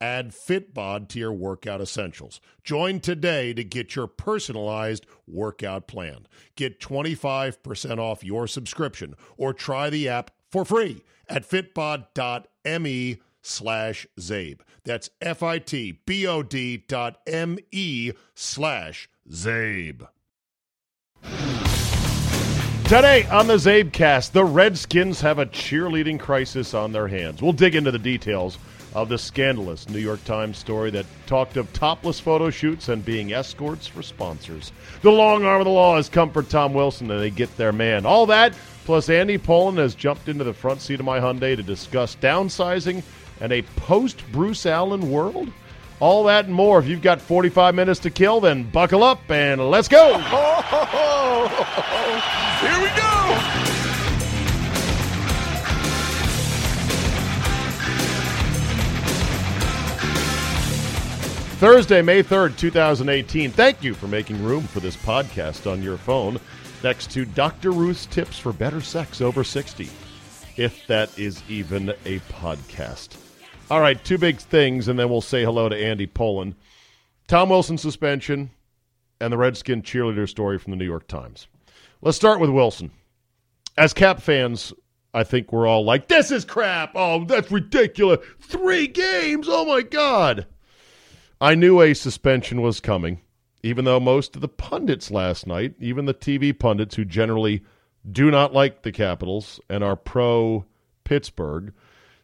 Add Fitbod to your workout essentials. Join today to get your personalized workout plan. Get 25% off your subscription or try the app for free at fitbod.me slash Czabe. That's F-I-T-B-O-D dot M-E slash Czabe. Today on the Czabecast, the Redskins have a cheerleading crisis on their hands. We'll dig into the details of the scandalous New York Times story that talked of topless photo shoots and being escorts for sponsors. The long arm of the law has come for Tom Wilson and they get their man. All that, plus Andy Pollin has jumped into the front seat of my Hyundai to discuss downsizing and a post Bruce Allen world. All that and more. If you've got 45 minutes to kill, then buckle up and let's go. Here we go. Thursday, May 3rd, 2018. Thank you for making room for this podcast on your phone next to Dr. Ruth's Tips for Better Sex Over 60, if that is even a podcast. All right, two big things, and then we'll say hello to Andy Pollin. Tom Wilson suspension and the Redskin cheerleader story from the New York Times. Let's start with Wilson. As Cap fans, I think we're all like, this is crap. Oh, that's ridiculous. Three games. Oh, my God. I knew a suspension was coming, even though most of the pundits last night, even the TV pundits who generally do not like the Capitals and are pro Pittsburgh,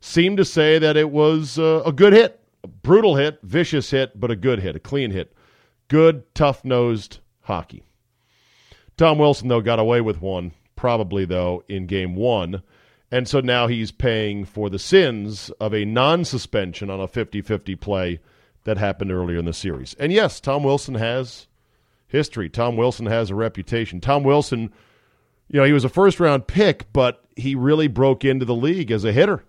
seemed to say that it was uh, a good hit, a brutal hit, vicious hit, but a good hit, a clean hit. Good, tough nosed hockey. Tom Wilson, though, got away with one, probably, though, in game one. And so now he's paying for the sins of a non suspension on a 50 50 play that happened earlier in the series. And yes, Tom Wilson has history. Tom Wilson has a reputation. Tom Wilson, you know, he was a first round pick, but he really broke into the league as a hitter,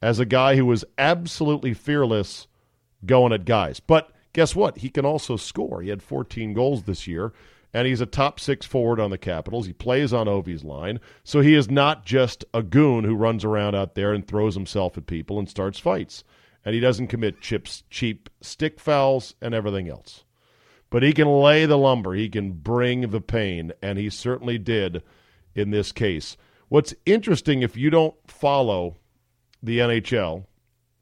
as a guy who was absolutely fearless going at guys. But guess what? He can also score. He had 14 goals this year, and he's a top six forward on the Capitals. He plays on Ovi's line, so he is not just a goon who runs around out there and throws himself at people and starts fights and he doesn't commit chips, cheap stick fouls and everything else. But he can lay the lumber, he can bring the pain, and he certainly did in this case. What's interesting, if you don't follow the NHL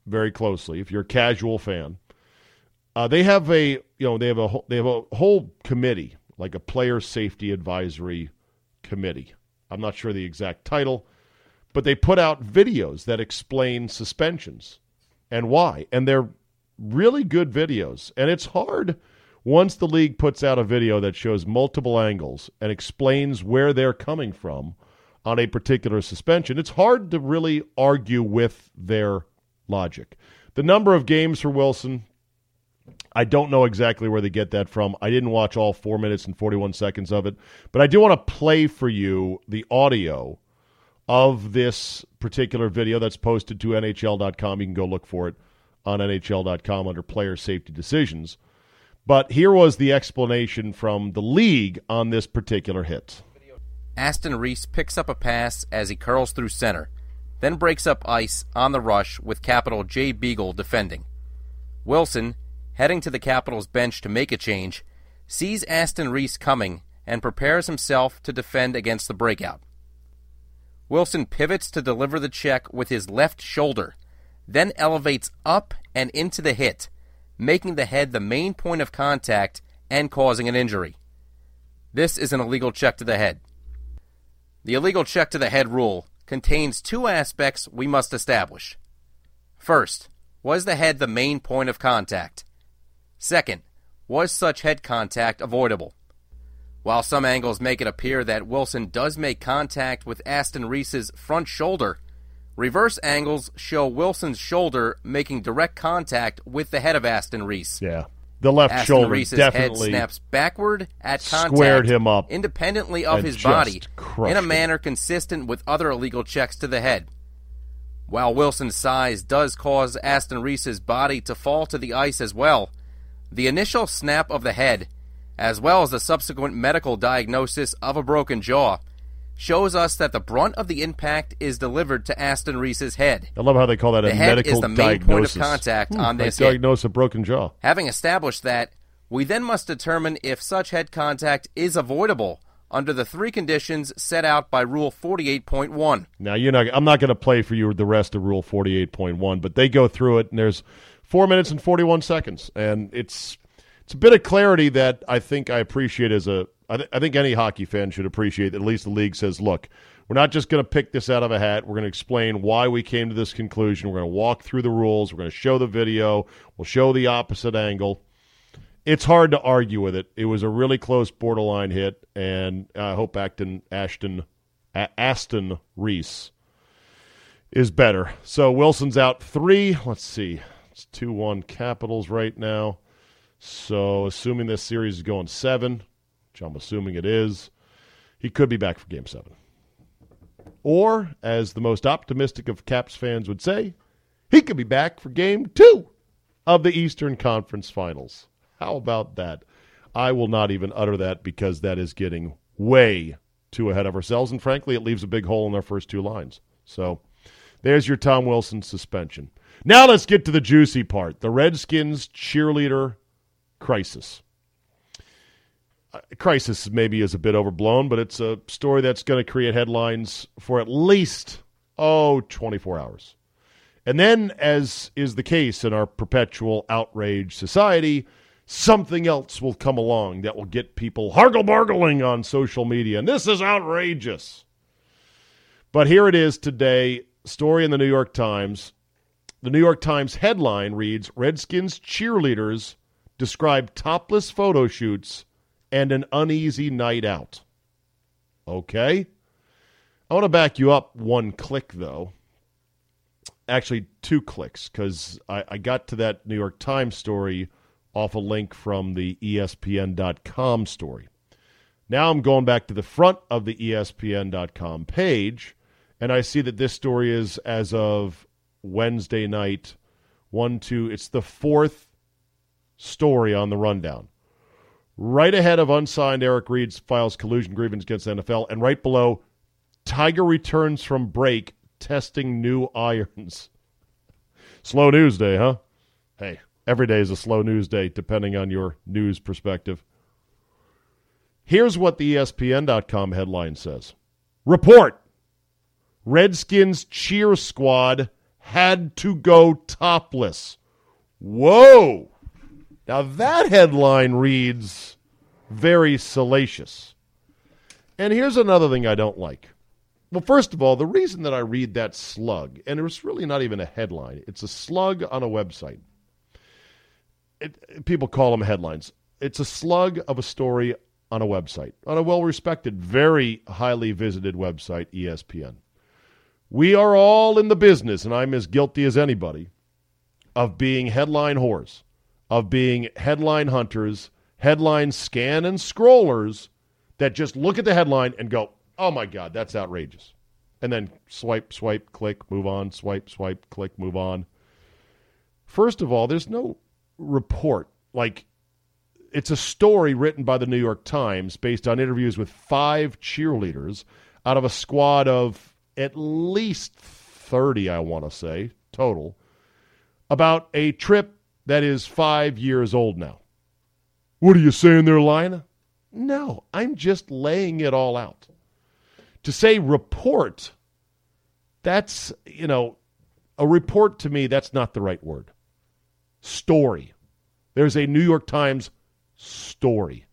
very closely, if you're a casual fan, uh, they have a you know they have a they have a whole committee like a player safety advisory committee. I'm not sure the exact title, but they put out videos that explain suspensions and why. And they're really good videos. And it's hard once the league puts out a video that shows multiple angles and explains where they're coming from on a particular suspension, it's hard to really argue with their logic. The number of games for Wilson, I don't know exactly where they get that from. I didn't watch all four minutes and 41 seconds of it, but I do want to play for you the audio of this particular video that's posted to NHL.com. You can go look for it on NHL.com under player safety decisions. But here was the explanation from the league on this particular hit. Aston Reese picks up a pass as he curls through center, then breaks up ice on the rush with Capital Jay Beagle defending. Wilson, heading to the Capitals bench to make a change, sees Aston Reese coming and prepares himself to defend against the breakout. Wilson pivots to deliver the check with his left shoulder, then elevates up and into the hit, making the head the main point of contact and causing an injury. This is an illegal check to the head. The illegal check to the head rule contains two aspects we must establish. First, was the head the main point of contact? Second, was such head contact avoidable? While some angles make it appear that Wilson does make contact with Aston Reese's front shoulder, reverse angles show Wilson's shoulder making direct contact with the head of Aston Reese. Yeah. The left Aston shoulder Reese's definitely head snaps backward at contact, squared him up independently of his body in a manner consistent with other illegal checks to the head. While Wilson's size does cause Aston Reese's body to fall to the ice as well, the initial snap of the head, as well as the subsequent medical diagnosis of a broken jaw, shows us that the brunt of the impact is delivered to Aston Reese's head. I love how they call that The a head medical is the main point of contact Hmm, on this diagnose a broken jaw. Having established that, we then must determine if such head contact is avoidable under the three conditions set out by Rule 48.1. Now you're not. I'm not going to play for you the rest of Rule 48.1, but they go through it, and there's four minutes and 41 seconds, and it's it's a bit of clarity that I think I appreciate as a. I, th- I think any hockey fan should appreciate. That at least the league says, look, we're not just going to pick this out of a hat. We're going to explain why we came to this conclusion. We're going to walk through the rules. We're going to show the video. We'll show the opposite angle. It's hard to argue with it. It was a really close borderline hit, and I hope Acton Ashton A- Aston Reese is better. So Wilson's out three. Let's see. It's 2 1 Capitals right now. So assuming this series is going seven, which I'm assuming it is, he could be back for game seven. Or, as the most optimistic of Caps fans would say, he could be back for game two of the Eastern Conference Finals. How about that? I will not even utter that because that is getting way too ahead of ourselves. And frankly, it leaves a big hole in our first two lines. So there's your Tom Wilson suspension. Now let's get to the juicy part the Redskins cheerleader crisis. Uh, crisis maybe is a bit overblown, but it's a story that's going to create headlines for at least, oh, 24 hours. And then, as is the case in our perpetual outrage society, something else will come along that will get people hargle bargling on social media. And this is outrageous. But here it is today story in the New York Times. The New York Times headline reads Redskins cheerleaders describe topless photo shoots and an uneasy night out. Okay. I want to back you up one click, though actually two clicks because I, I got to that New York Times story off a link from the ESPN.com story. Now I'm going back to the front of the ESPN.com page, and I see that this story is as of Wednesday night. One, two, it's the fourth story on the rundown. Right ahead of unsigned Eric Reid files collusion grievance against NFL, and right below, Tiger returns from break testing new irons. Slow news day, huh? Hey, every day is a slow news day, depending on your news perspective. Here's what the ESPN.com headline says Report Redskins cheer squad had to go topless. Whoa! Now that headline reads very salacious. And here's another thing I don't like. Well, first of all, the reason that I read that slug, and it's really not even a headline, it's a slug on a website. It, people call them headlines. It's a slug of a story on a website, on a well respected, very highly visited website, ESPN. We are all in the business, and I'm as guilty as anybody, of being headline whores, of being headline hunters, headline scan and scrollers that just look at the headline and go, oh my God, that's outrageous. And then swipe, swipe, click, move on, swipe, swipe, click, move on. First of all, there's no report. Like, it's a story written by the New York Times based on interviews with five cheerleaders out of a squad of at least 30, I want to say, total, about a trip that is five years old now. What are you saying there, Lina? No, I'm just laying it all out. To say report, that's, you know, a report to me, that's not the right word. Story. There's a New York Times story.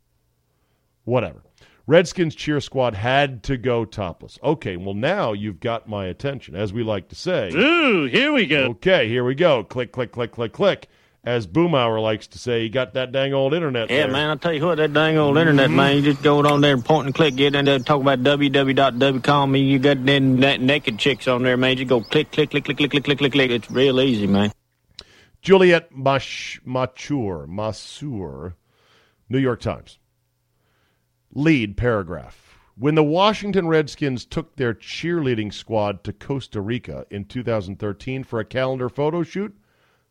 Whatever. Redskins cheer squad had to go topless. Okay, well, now you've got my attention, as we like to say. Ooh, here we go. Okay, here we go. Click, click, click, click, click. As Boomhauer likes to say, you got that dang old internet. Yeah, there. man, I tell you what, that dang old internet, Mm-hmm. man, you just go on there and point and click, get in there, talk about www.com, and you got them that naked chicks on there, man. You go click, click, click, click, click, click, click, click, click. It's real easy, man. Juliet Mach- Mature, Masur, New York Times. Lead paragraph. When the Washington Redskins took their cheerleading squad to Costa Rica in 2013 for a calendar photo shoot,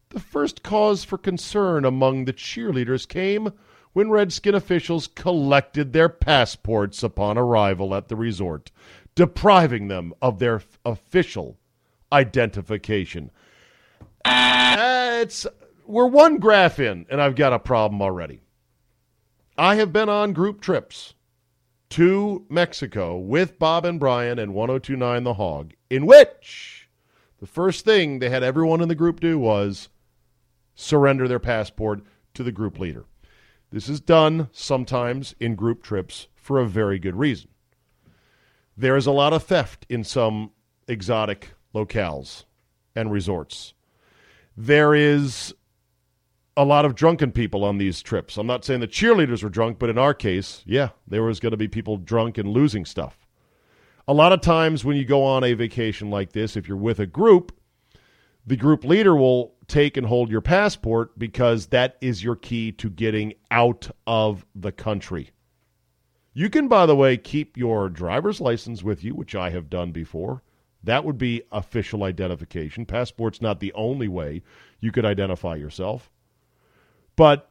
the first cause for concern among the cheerleaders came when Redskin officials collected their passports upon arrival at the resort, depriving them of their f- official identification. Uh, it's we're one graph in, and I've got a problem already. I have been on group trips to Mexico with Bob and Brian and 1029 The Hog, in which the first thing they had everyone in the group do was surrender their passport to the group leader. This is done sometimes in group trips for a very good reason. There is a lot of theft in some exotic locales and resorts. There is a lot of drunken people on these trips. I'm not saying the cheerleaders were drunk, but in our case, yeah, there was going to be people drunk and losing stuff. A lot of times when you go on a vacation like this, if you're with a group, the group leader will take and hold your passport because that is your key to getting out of the country. You can, by the way, keep your driver's license with you, which I have done before. That would be official identification. Passport's not the only way you could identify yourself. But,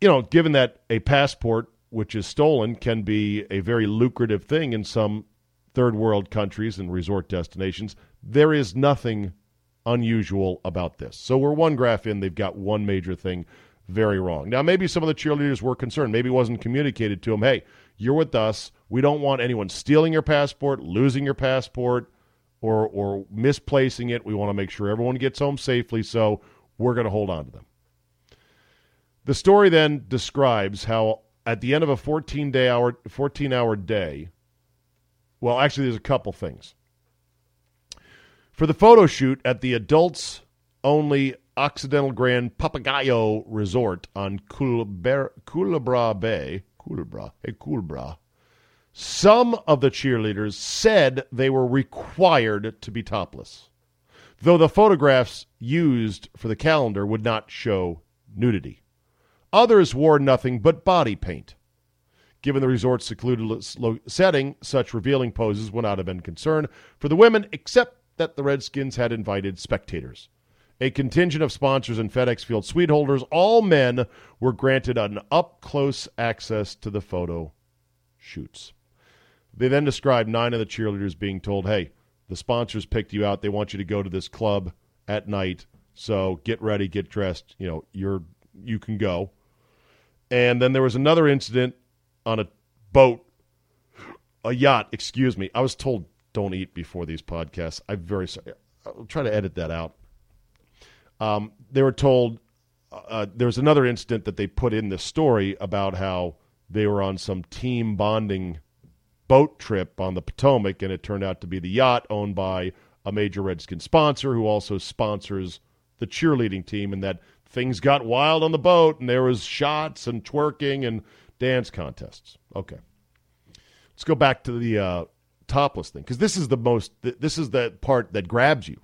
you know, given that a passport which is stolen can be a very lucrative thing in some third world countries and resort destinations, there is nothing unusual about this. So we're one graph in, they've got one major thing very wrong. Now, maybe some of the cheerleaders were concerned. Maybe it wasn't communicated to them, hey, you're with us. We don't want anyone stealing your passport, losing your passport, or, or misplacing it. We want to make sure everyone gets home safely, so we're going to hold on to them. The story then describes how at the end of a 14 day hour 14 hour day, well, actually there's a couple things. For the photo shoot at the adults only Occidental Grand Papagayo Resort on Culebra, Bay, Culebra, hey Culebra, some of the cheerleaders said they were required to be topless, though the photographs used for the calendar would not show nudity. Others wore nothing but body paint. Given the resort's secluded setting, such revealing poses would not have been concern for the women, except that the Redskins had invited spectators. A contingent of sponsors and FedEx Field suite holders, all men, were granted an up close access to the photo shoots. They then described nine of the cheerleaders being told, hey, the sponsors picked you out. They want you to go to this club at night. So get ready, get dressed. You know, you're you can go. And then there was another incident on a boat, a yacht, excuse me. I was told don't eat before these podcasts. I'm very sorry. I'll try to edit that out. Um, they were told uh, there was another incident that they put in the story about how they were on some team bonding boat trip on the Potomac, and it turned out to be the yacht owned by a major Redskin sponsor who also sponsors the cheerleading team, and that things got wild on the boat, and there was shots and twerking and dance contests. Okay, let's go back to the uh, topless thing because this is the most. This is the part that grabs you.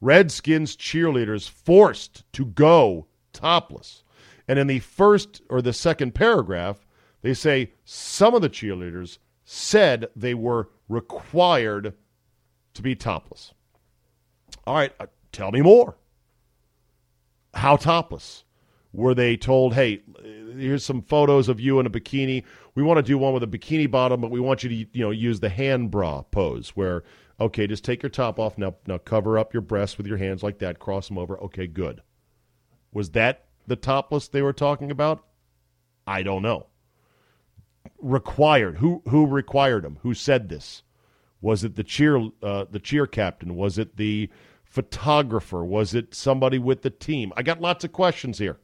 Redskins cheerleaders forced to go topless. And in the first or the second paragraph, they say some of the cheerleaders said they were required to be topless. All right, uh, tell me more. How topless? Were they told, hey, here's some photos of you in a bikini. We want to do one with a bikini bottom, but we want you to, you know, use the hand bra pose where, okay, just take your top off now. Now cover up your breasts with your hands like that. Cross them over. Okay, good. Was that the topless they were talking about? I don't know. Required. Who who required them? Who said this? Was it the cheer uh, the cheer captain? Was it the photographer? Was it somebody with the team? I got lots of questions here.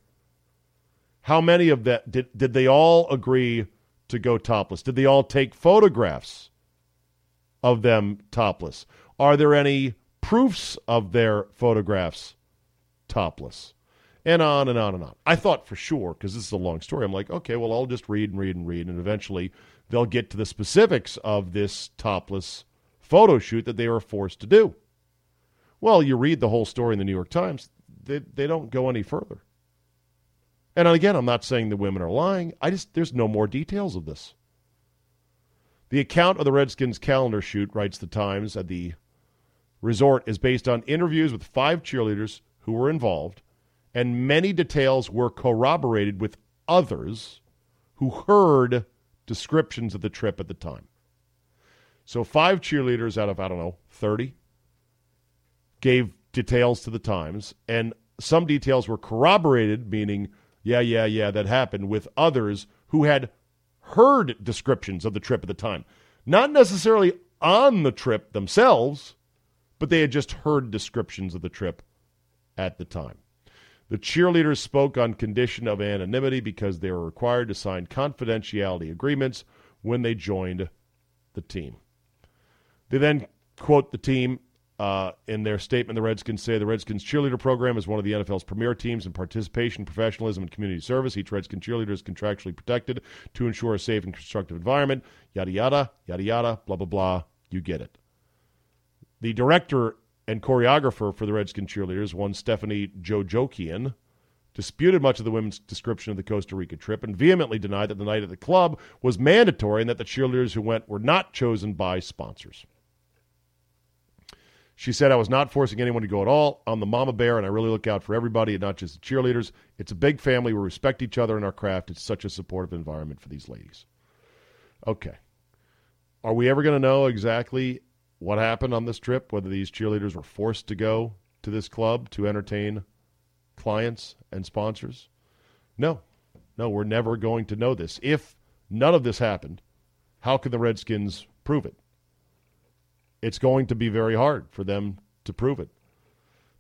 How many of that did did they all agree to go topless? Did they all take photographs of them topless? Are there any proofs of their photographs topless? and on and on and on. I thought for sure, because this is a long story, I'm like, okay, well, I'll just read and read and read, and eventually they'll get to the specifics of this topless photo shoot that they were forced to do. Well, you read the whole story in the New York Times, they, they don't go any further. And again, I'm not saying the women are lying. I just there's no more details of this. The account of the Redskins calendar shoot, writes the Times, at the resort is based on interviews with five cheerleaders who were involved and many details were corroborated with others who heard descriptions of the trip at the time. So, five cheerleaders out of, I don't know, 30 gave details to the Times, and some details were corroborated, meaning, yeah, yeah, yeah, that happened, with others who had heard descriptions of the trip at the time. Not necessarily on the trip themselves, but they had just heard descriptions of the trip at the time. The cheerleaders spoke on condition of anonymity because they were required to sign confidentiality agreements when they joined the team. They then quote the team uh, in their statement. The Redskins say the Redskins cheerleader program is one of the NFL's premier teams in participation, professionalism, and community service. Each Redskin cheerleader is contractually protected to ensure a safe and constructive environment. Yada yada yada yada. Blah blah blah. You get it. The director and choreographer for the Redskin cheerleaders, one Stephanie Jojokian, disputed much of the women's description of the Costa Rica trip and vehemently denied that the night at the club was mandatory and that the cheerleaders who went were not chosen by sponsors. She said, I was not forcing anyone to go at all. I'm the mama bear, and I really look out for everybody and not just the cheerleaders. It's a big family. We respect each other in our craft. It's such a supportive environment for these ladies. Okay. Are we ever going to know exactly what happened on this trip, whether these cheerleaders were forced to go to this club to entertain clients and sponsors? No. No, we're never going to know this. If none of this happened, how can the Redskins prove it? It's going to be very hard for them to prove it.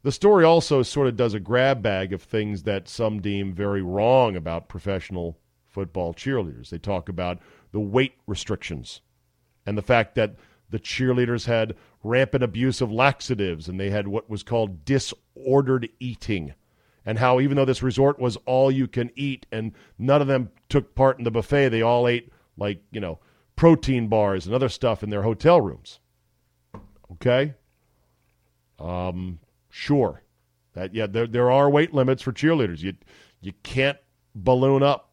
The story also sort of does a grab bag of things that some deem very wrong about professional football cheerleaders. They talk about the weight restrictions and the fact that the cheerleaders had rampant abuse of laxatives and they had what was called disordered eating. And how, even though this resort was all you can eat and none of them took part in the buffet, they all ate, like, you know, protein bars and other stuff in their hotel rooms. Okay? Um, sure. That yeah, there there are weight limits for cheerleaders. You you can't balloon up.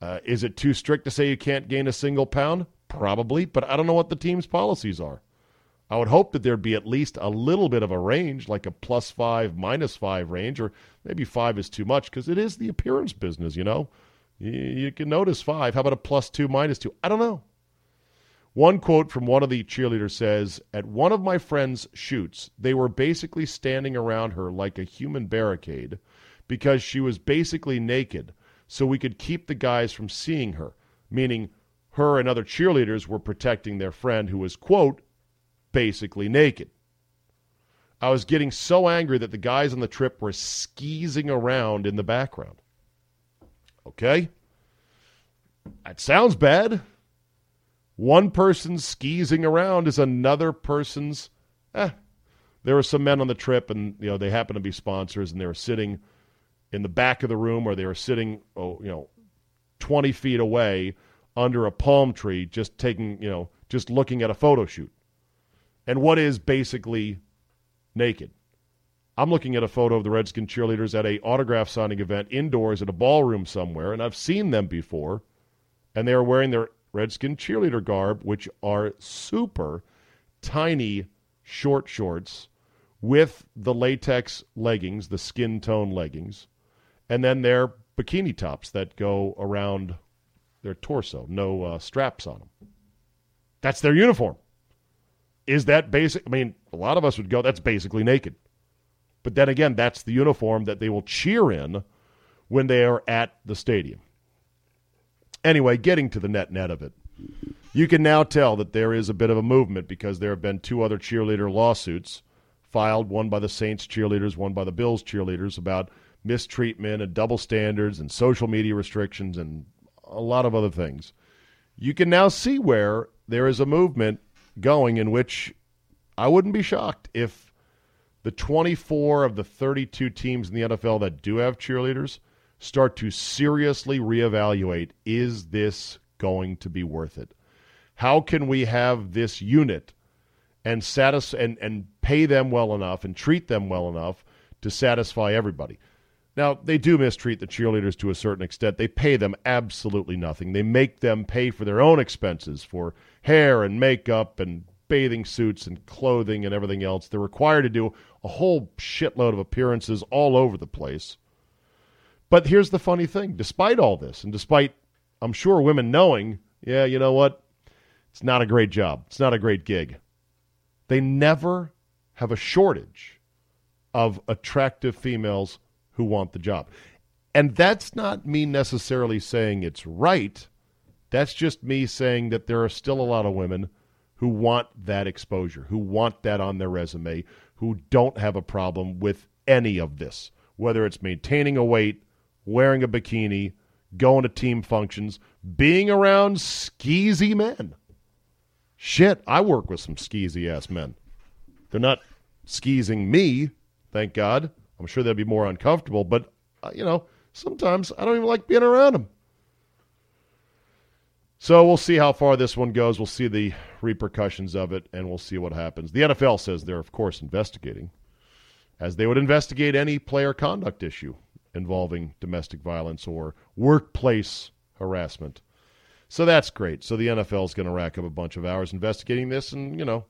Uh, is it too strict to say you can't gain a single pound? Probably, but I don't know what the team's policies are. I would hope that there'd be at least a little bit of a range, like a plus five, minus five range, or maybe five is too much because it is the appearance business, you know? You, you can notice five. How about a plus two, minus two? I don't know. One quote from one of the cheerleaders says At one of my friend's shoots, they were basically standing around her like a human barricade because she was basically naked, so we could keep the guys from seeing her, meaning her and other cheerleaders were protecting their friend who was, quote, basically naked. I was getting so angry that the guys on the trip were skeezing around in the background. Okay? That sounds bad. One person's skeezing around is another person's. Eh. There were some men on the trip, and you know they happened to be sponsors, and they were sitting in the back of the room, or they were sitting, oh, you know, twenty feet away under a palm tree, just taking, you know, just looking at a photo shoot. And what is basically naked? I'm looking at a photo of the Redskin cheerleaders at a autograph signing event indoors at a ballroom somewhere, and I've seen them before, and they are wearing their Redskin cheerleader garb, which are super tiny short shorts with the latex leggings, the skin tone leggings, and then their bikini tops that go around their torso, no uh, straps on them. That's their uniform. Is that basic? I mean, a lot of us would go, that's basically naked. But then again, that's the uniform that they will cheer in when they are at the stadium. Anyway, getting to the net net of it, you can now tell that there is a bit of a movement because there have been two other cheerleader lawsuits filed, one by the Saints cheerleaders, one by the Bills cheerleaders, about mistreatment and double standards and social media restrictions and a lot of other things. You can now see where there is a movement going in which I wouldn't be shocked if the 24 of the 32 teams in the NFL that do have cheerleaders start to seriously reevaluate is this going to be worth it? How can we have this unit and satis- and, and pay them well enough and treat them well enough to satisfy everybody? Now, they do mistreat the cheerleaders to a certain extent. They pay them absolutely nothing. They make them pay for their own expenses for hair and makeup and bathing suits and clothing and everything else. They're required to do a whole shitload of appearances all over the place. But here's the funny thing despite all this, and despite, I'm sure, women knowing, yeah, you know what? It's not a great job, it's not a great gig. They never have a shortage of attractive females who want the job. And that's not me necessarily saying it's right. That's just me saying that there are still a lot of women who want that exposure, who want that on their resume, who don't have a problem with any of this, whether it's maintaining a weight, wearing a bikini, going to team functions, being around skeezy men. Shit, I work with some skeezy ass men. They're not skeezing me, thank God. I'm sure they'd be more uncomfortable, but, uh, you know, sometimes I don't even like being around them. So we'll see how far this one goes. We'll see the repercussions of it, and we'll see what happens. The NFL says they're, of course, investigating, as they would investigate any player conduct issue involving domestic violence or workplace harassment. So that's great. So the NFL is going to rack up a bunch of hours investigating this, and, you know,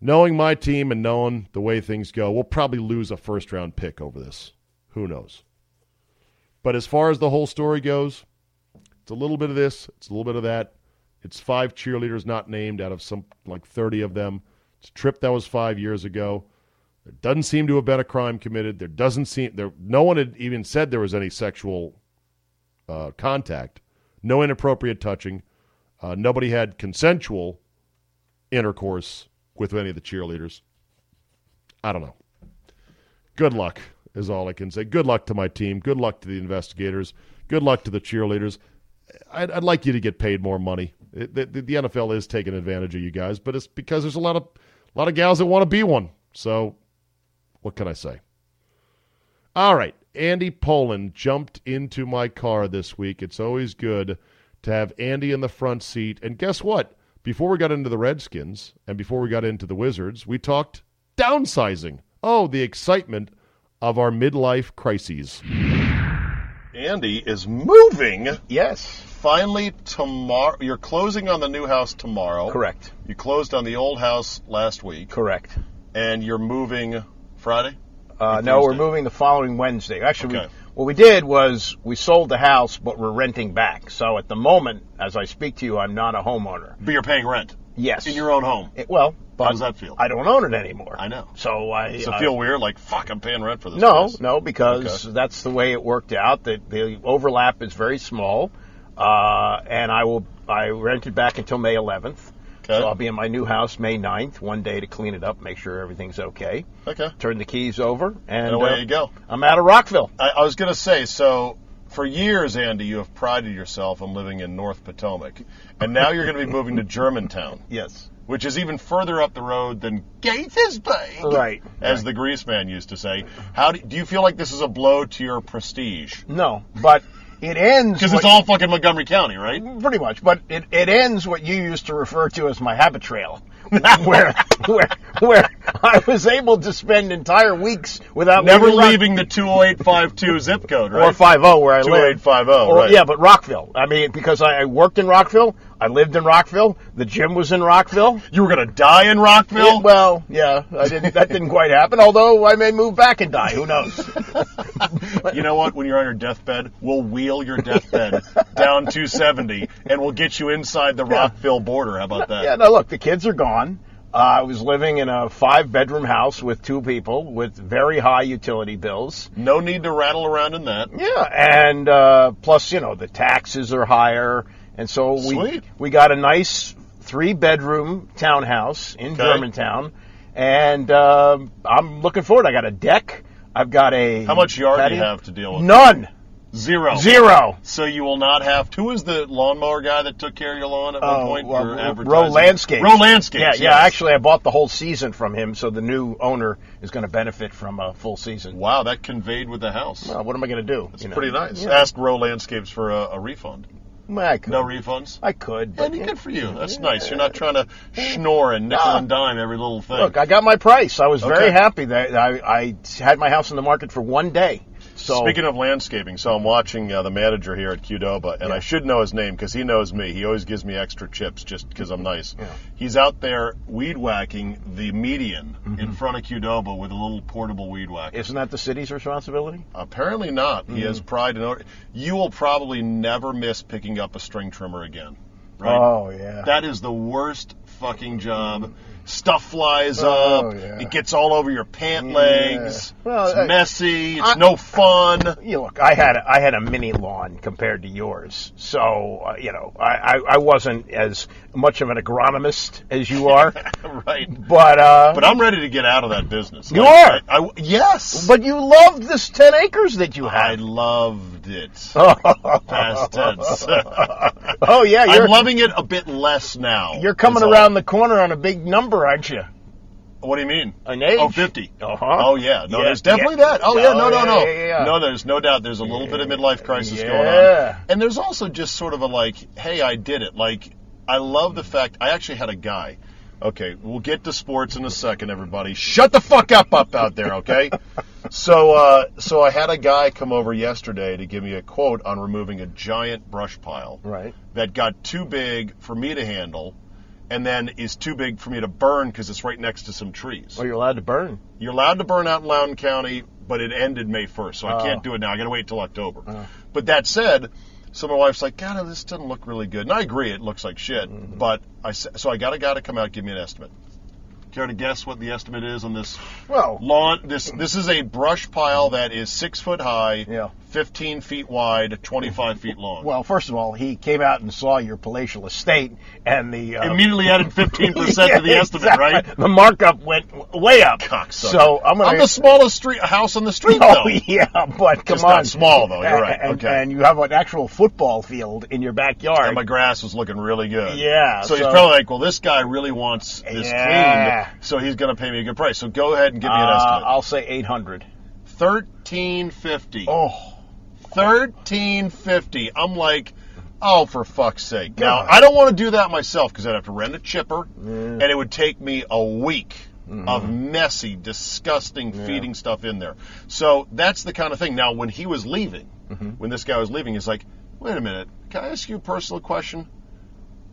knowing my team and knowing the way things go, we'll probably lose a first round pick over this. Who knows? But as far as the whole story goes, it's a little bit of this, it's a little bit of that. It's five cheerleaders not named out of some like 30 of them. It's a trip that was five years ago. There doesn't seem to have been a crime committed. There doesn't seem there. No one had even said there was any sexual uh, contact. No inappropriate touching. Uh, nobody had consensual intercourse with any of the cheerleaders. I don't know. Good luck is all I can say. Good luck to my team. Good luck to the investigators. Good luck to the cheerleaders. I'd, I'd like you to get paid more money. It, the, the, NFL is taking advantage of you guys, but it's because there's a lot of a lot of gals that want to be one. So, what can I say? All right, Andy Pollin jumped into my car this week. It's always good to have Andy in the front seat. And guess what? Before we got into the Redskins and before we got into the Wizards, we talked downsizing. Oh, the excitement of our midlife crises. Andy is moving. Yes. Finally, tomorrow. You're closing on the new house tomorrow. Correct. You closed on the old house last week. Correct. And you're moving Friday? Uh, no, we're moving the following Wednesday. Actually, Okay. we, what we did was we sold the house, but we're renting back. So at the moment, as I speak to you, I'm not a homeowner. But you're paying rent Yes. in your own home. It- well, but does that feel? I don't own it anymore. I know. So I. Does it I- feel weird? Like, fuck, I'm paying rent for this No, place. no, because Okay. that's the way it worked out. That the overlap is very small, uh, and I will. I rented back until May 11th. Okay. So I'll be in my new house May 9th, one day to clean it up, make sure everything's okay. Okay. Turn the keys over, and, And away uh, you go. I'm out of Rockville. I, I was going to say, so for years, Andy, you have prided yourself on living in North Potomac. And now you're going to be moving to Germantown, Yes. which is even further up the road than Gaithersburg. Right. As right. the grease man used to say. How do, do you feel like this is a blow to your prestige? No, but it ends Because it's all fucking Montgomery County, right? pretty much. But it, it ends what you used to refer to as my habit trail, where where where I was able to spend entire weeks without Never leaving Rock- the 20852 zip code, right? or five zero where I live. 2850, right. Yeah, but Rockville. I mean, because I, I worked in Rockville, I lived in Rockville, the gym was in Rockville. You were going to die in Rockville? Yeah, well, yeah, I didn't. That didn't quite happen. Although I may move back and die. Who knows? You know what? When you're on your deathbed, we'll wheel your deathbed down 270 and we'll get you inside the Rockville border. How about that? Yeah, no, look, the kids are gone. Uh, I was living in a five bedroom house with two people with very high utility bills. No need to rattle around in that. Yeah, and uh, plus, you know, the taxes are higher. And so we, Sweet. we got a nice three bedroom townhouse in Okay. Germantown. And um I'm looking forward. I got a deck. I've got a. How much yard do you have to deal with? None. Zero. Zero. So you will not have. Who was the lawnmower guy that took care of your lawn at one Oh, point? well, for Row? Landscapes. Row Landscapes. Yeah, yeah. Actually, I bought the whole season from him, so the new owner is going to benefit from a full season. Wow, that conveyed with the house. Well, what am I going to do? It's you know? pretty nice. Yeah. Ask Row Landscapes for a, a refund. I could. No refunds. I could. But And good for you. That's nice. You're not trying to schnorr and nickel Ah. and dime every little thing. Look, I got my price. I was very happy that I, I had my house in the market for one day. So Speaking of landscaping, so I'm watching uh, the manager here at Qdoba, and Yeah. I should know his name because he knows me. He always gives me extra chips just because I'm nice. Yeah. He's out there weed whacking the median Mm-hmm. in front of Qdoba with a little portable weed whacker. isn't that the city's responsibility? Apparently not. He Mm-hmm. has pride in it. You will probably never miss picking up a string trimmer again. Right? Oh yeah. That is the worst fucking job. Stuff flies Oh, up. yeah. It gets all over your pant Yeah. legs. Well, it's I- messy. It's I- no fun. you look, I had I had a mini lawn compared to yours, so uh, you know I, I, I wasn't as much of an agronomist as you are, right. but uh, But I'm ready to get out of that business. You Like, are? I, I- yes. but you loved this ten acres that you had. I loved it. oh Past tense. Oh yeah, you're I'm loving it a bit less now. you're coming all. around the corner on a big number, aren't you? What do you mean? An age? Oh, 50. Uh-huh. Oh, yeah. No, Yeah, there's definitely yeah. that. Oh, yeah. No, Oh, no, no. yeah. No, there's no doubt. There's a little bit of midlife crisis going on. And there's also just sort of a like, hey, I did it. Like, I love the fact I actually had a guy. Okay, we'll get to sports in a second, everybody. Shut the fuck up up out there, okay? so, uh, so I had a guy come over yesterday to give me a quote on removing a giant brush pile Right. that got too big for me to handle, and then is too big for me to burn because it's right next to some trees. Well, you're allowed to burn. You're allowed to burn out in Loudoun County, but it ended May 1st, so I Oh. can't do it now. I got to wait till October. But that said, so my wife's like, God, this doesn't look really good, and I agree, it looks like shit. Mm-hmm. But I so I got a guy to come out give me an estimate. Care to guess what the estimate is on this Well, lawn? This this is a brush pile that is six foot high, Yeah. 15 feet wide, 25 feet long. well, first of all, he came out and saw your palatial estate, and the uh, Immediately added 15% to the estimate, exactly. right? The markup went way up. Cocksucker. So I'm gonna. I'm the smallest street house on the street, Oh though. yeah, but come Just on. not small, though. You're right. And, Okay. and you have an actual football field in your backyard. And my grass was looking really good. Yeah, So, he's probably like, well, this guy really wants this Yeah. cleaned, so he's going to pay me a good price. So go ahead and give me an Uh, estimate. I'll say 800. Thirteen fifty. Oh, Thirteen fifty. I'm like, oh, for fuck's sake. Now I don't want to do that myself because I'd have to rent a chipper, and it would take me a week. Mm-hmm. Of messy, disgusting feeding stuff in there. So that's the kind of thing. Now, when he was leaving, mm-hmm. when this guy was leaving, he's like, wait a minute, can I ask you a personal question?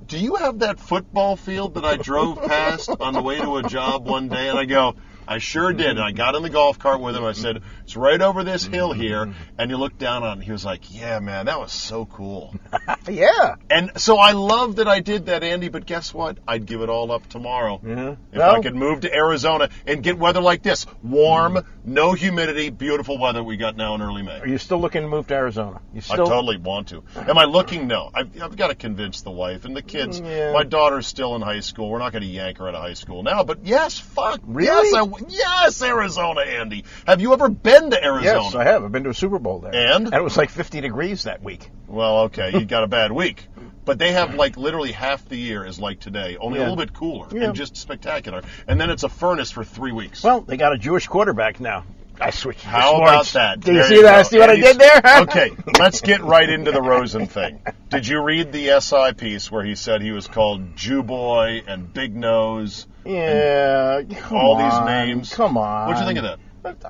do you have that football field that I drove past on the way to a job one day? And I go, I sure did. And I got in the golf cart with him. I said, it's right over this hill here. And he looked down on it. He was like, yeah, man, that was so cool. yeah. And so I love that I did that, Andy. But guess what? I'd give it all up tomorrow. If Well- I could move to Arizona and get weather like this warm, no humidity, beautiful weather we got now in early May. Are you still looking to move to Arizona? You I totally want to. Am I looking? No. I've, I've got to convince the wife and the kids. Yeah. My daughter's still in high school. We're not going to yank her out of high school now. But yes, fuck. Really? Yes, I, yes, Arizona, Andy. Have you ever been to Arizona? Yes, I have. I've been to a Super Bowl there. And? And it was like 50 degrees that week. Well, okay, you got a bad week. But they have like literally half the year is like today, only Yeah. a little bit cooler Yeah. and just spectacular. And then it's a furnace for three weeks. Well, they got a Jewish quarterback now. I switched. to How about that? Do you There see that? go. See what I did there? okay, let's get right into the Rosen thing. Did you read the SI piece where he said he was called Jew Boy and Big Nose? Yeah. Come all these names. Come on. What'd you think of that?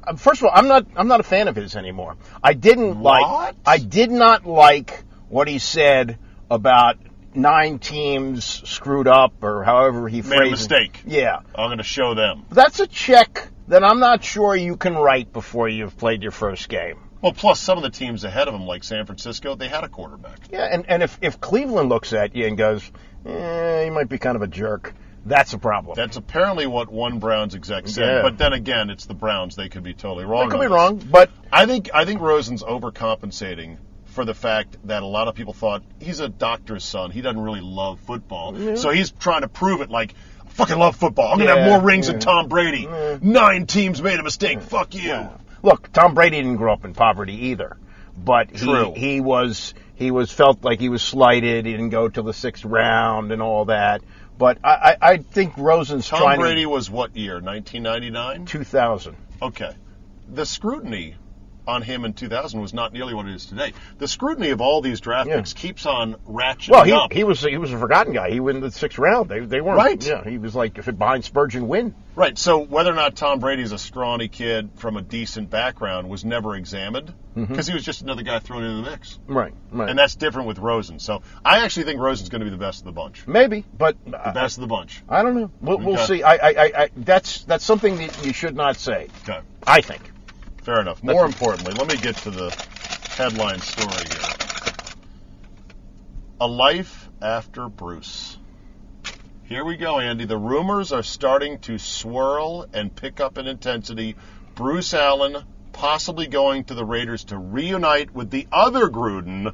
Uh, First of all, I'm not. I'm not a fan of his anymore. I didn't What? like. I did not like what he said about nine teams screwed up or however he Made a phrased it. mistake. Yeah, I'm going to show them. that's a check that I'm not sure you can write before you've played your first game. Well, plus some of the teams ahead of him, like San Francisco, they had a quarterback. Yeah, and, and if, if Cleveland looks at you and goes, eh, you might be kind of a jerk, that's a problem. That's apparently what one Browns exec said. Yeah. But then again, it's the Browns; they could be totally wrong. I could be this. wrong, but I think I think Rosen's overcompensating for the fact that a lot of people thought he's a doctor's son. He doesn't really love football, so he's trying to prove it. Like, I fucking love football. I'm gonna have more rings yeah. than Tom Brady. Nine teams made a mistake. Fuck you. look, Tom Brady didn't grow up in poverty either. but he, True. he was he was felt like he was slighted. He didn't go till the sixth round and all that. But I, I, I think Rosen's Tom trying Brady was what year? 1999. 2000. Okay. The scrutiny on him in 2000 was not nearly what it is today. The scrutiny of all these draft Yeah. picks keeps on ratcheting Well, he, up. he was he was a forgotten guy. He went in the sixth round. They they weren't Right. Yeah, he was like if it behind Spergon Wynn. right. So whether or not Tom Brady's a scrawny kid from a decent background was never examined mm-hmm. because he was just another guy thrown into the mix. Right, right. And that's different with Rosen. So I actually think Rosen's going to be the best of the bunch. Maybe, but The best of the bunch. I don't know. We'll, we'll see. I, I, I, I, that's that's something that you should not say. Okay. I think. Fair enough. More importantly, let me get to the headline story here. A life after Bruce. Here we go, Andy. The rumors are starting to swirl and pick up in intensity. Bruce Allen possibly going to the Raiders to reunite with the other Gruden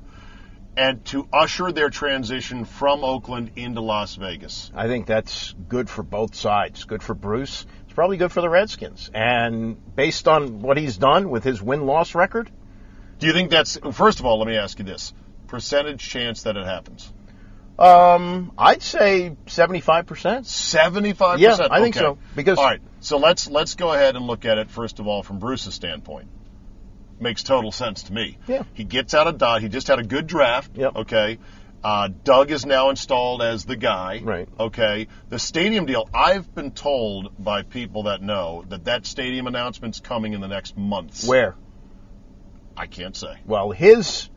and to usher their transition from Oakland into Las Vegas. I think that's good for both sides. Good for Bruce. Probably good for the Redskins. And based on what he's done with his win loss record, Do you think that's, first of all, let me ask you this percentage chance that it happens? um, I'd say seventy-five percent. Seventy-five percent. Yeah. I think so, because- all right, so let's let's go ahead and look at it first of all from Bruce's standpoint. Makes total sense to me. Yeah. He gets out of Dodge. He just had a good draft. Yep. Okay. Uh, Doug is now installed as the guy. Right. Okay. The stadium deal. I've been told by people that know that that stadium announcement's coming in the next months. Where? I can't say. Well, his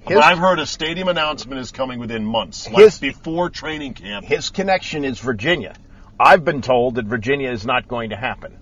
his, but I've heard a stadium announcement is coming within months, like His- before training camp. his connection is Virginia. I've been told that Virginia is not going to happen.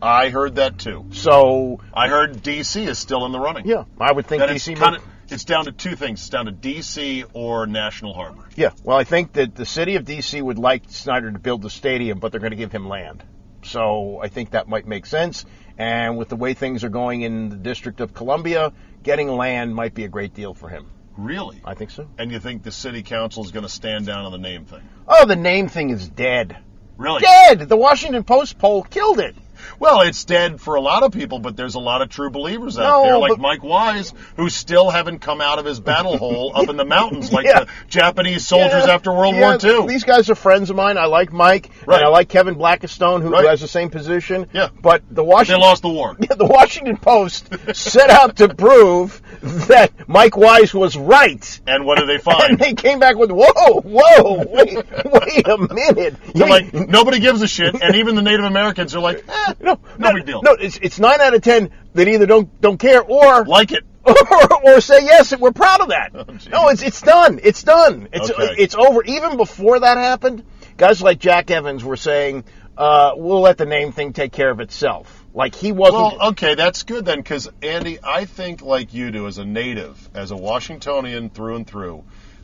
I heard that too. So I heard DC is still in the running. yeah, I would think That DC. kind of it's down to two things. It's down to DC or National Harbor. Yeah, well, I think that the city of D.C. would like Snyder to build the stadium, but they're going to give him land. So I think that might make sense. And with the way things are going in the District of Columbia, getting land might be a great deal for him. Really? I think so. And you think the city council is going to stand down on the name thing? Oh, the name thing is dead. Really? Dead! The Washington Post poll killed it. Well, it's dead for a lot of people, but there's a lot of true believers out No, there, like but- Mike Wise, who still haven't come out of his battle hole up in the mountains like Yeah. the Japanese soldiers Yeah, after World yeah, War II. These guys are friends of mine. I like Mike, Right. and I like Kevin Blackistone, who Right. has the same position. Yeah. But the they Washington lost the war. Yeah, the Washington Post set out to prove that Mike Wise was right. And what did they And find? they came back with, whoa, whoa, wait, wait a minute. They're like, nobody gives a shit, and even the Native Americans are like, eh, no, no big deal. No, it's, it's nine out of ten that either don't don't care or like it. or, or say yes, and we're proud of that. geez. no, it's it's done. It's done. It's Okay. it's over. Even before that happened, guys like Jack Evans were saying, uh, "We'll let the name thing take care of itself." Like he wasn't. Well, okay, that's good then, because Andy, I think like you do, as a native, as a Washingtonian through and through,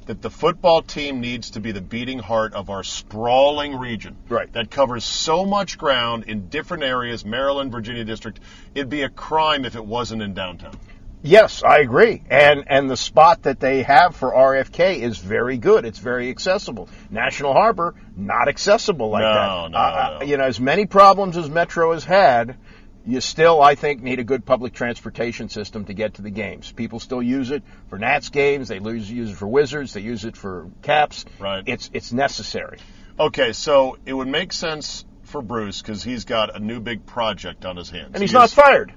that the football team needs to be the beating heart of our sprawling region. Right. That covers so much ground in different areas, Maryland, Virginia district. It'd be a crime if it wasn't in downtown. Yes, I agree. And and the spot that they have for RFK is very good. It's very accessible. National Harbor not accessible like No, that. no, Uh, no. You know, as many problems as Metro has had, you still, I think, need a good public transportation system to get to the games. People still use it for Nats games. They lose, use it for Wizards. They use it for Caps. Right. It's it's necessary. Okay, so it would make sense for Bruce because he's got a new big project on his hands. And he's He not fired.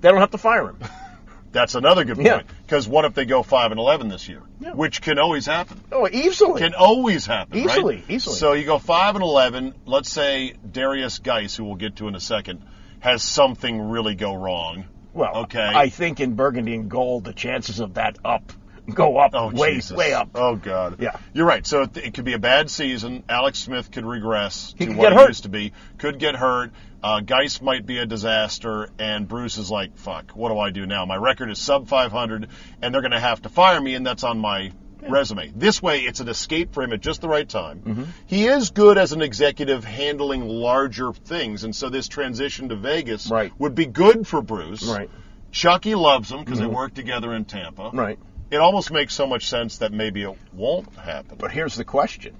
They don't have to fire him. That's another good point. Because what if they go five and eleven this year? Yeah. Which can always happen. Oh, easily. can always happen. right? Easily, easily. So you go five and eleven. Let's say Derrius Guice, who we'll get to in a second, has something really go wrong. Well, Okay. I think in burgundy and gold, the chances of that up go up Oh, way, Jesus. way up. Oh God. Yeah. You're right. So it, it could be a bad season. Alex Smith could regress He to could what he used to be. Could get hurt. Uh, Guice might be a disaster, and Bruce is like, "Fuck, what do I do now? My record is sub 500, and they're going to have to fire me, and that's on my." Resume. This way, it's an escape for him at just the right time. Mm-hmm. He is good as an executive handling larger things, and so this transition to Vegas Right. would be good for Bruce. Right. Chucky loves him because they work together in Tampa. Right. It almost makes so much sense that maybe it won't happen. But here's the question.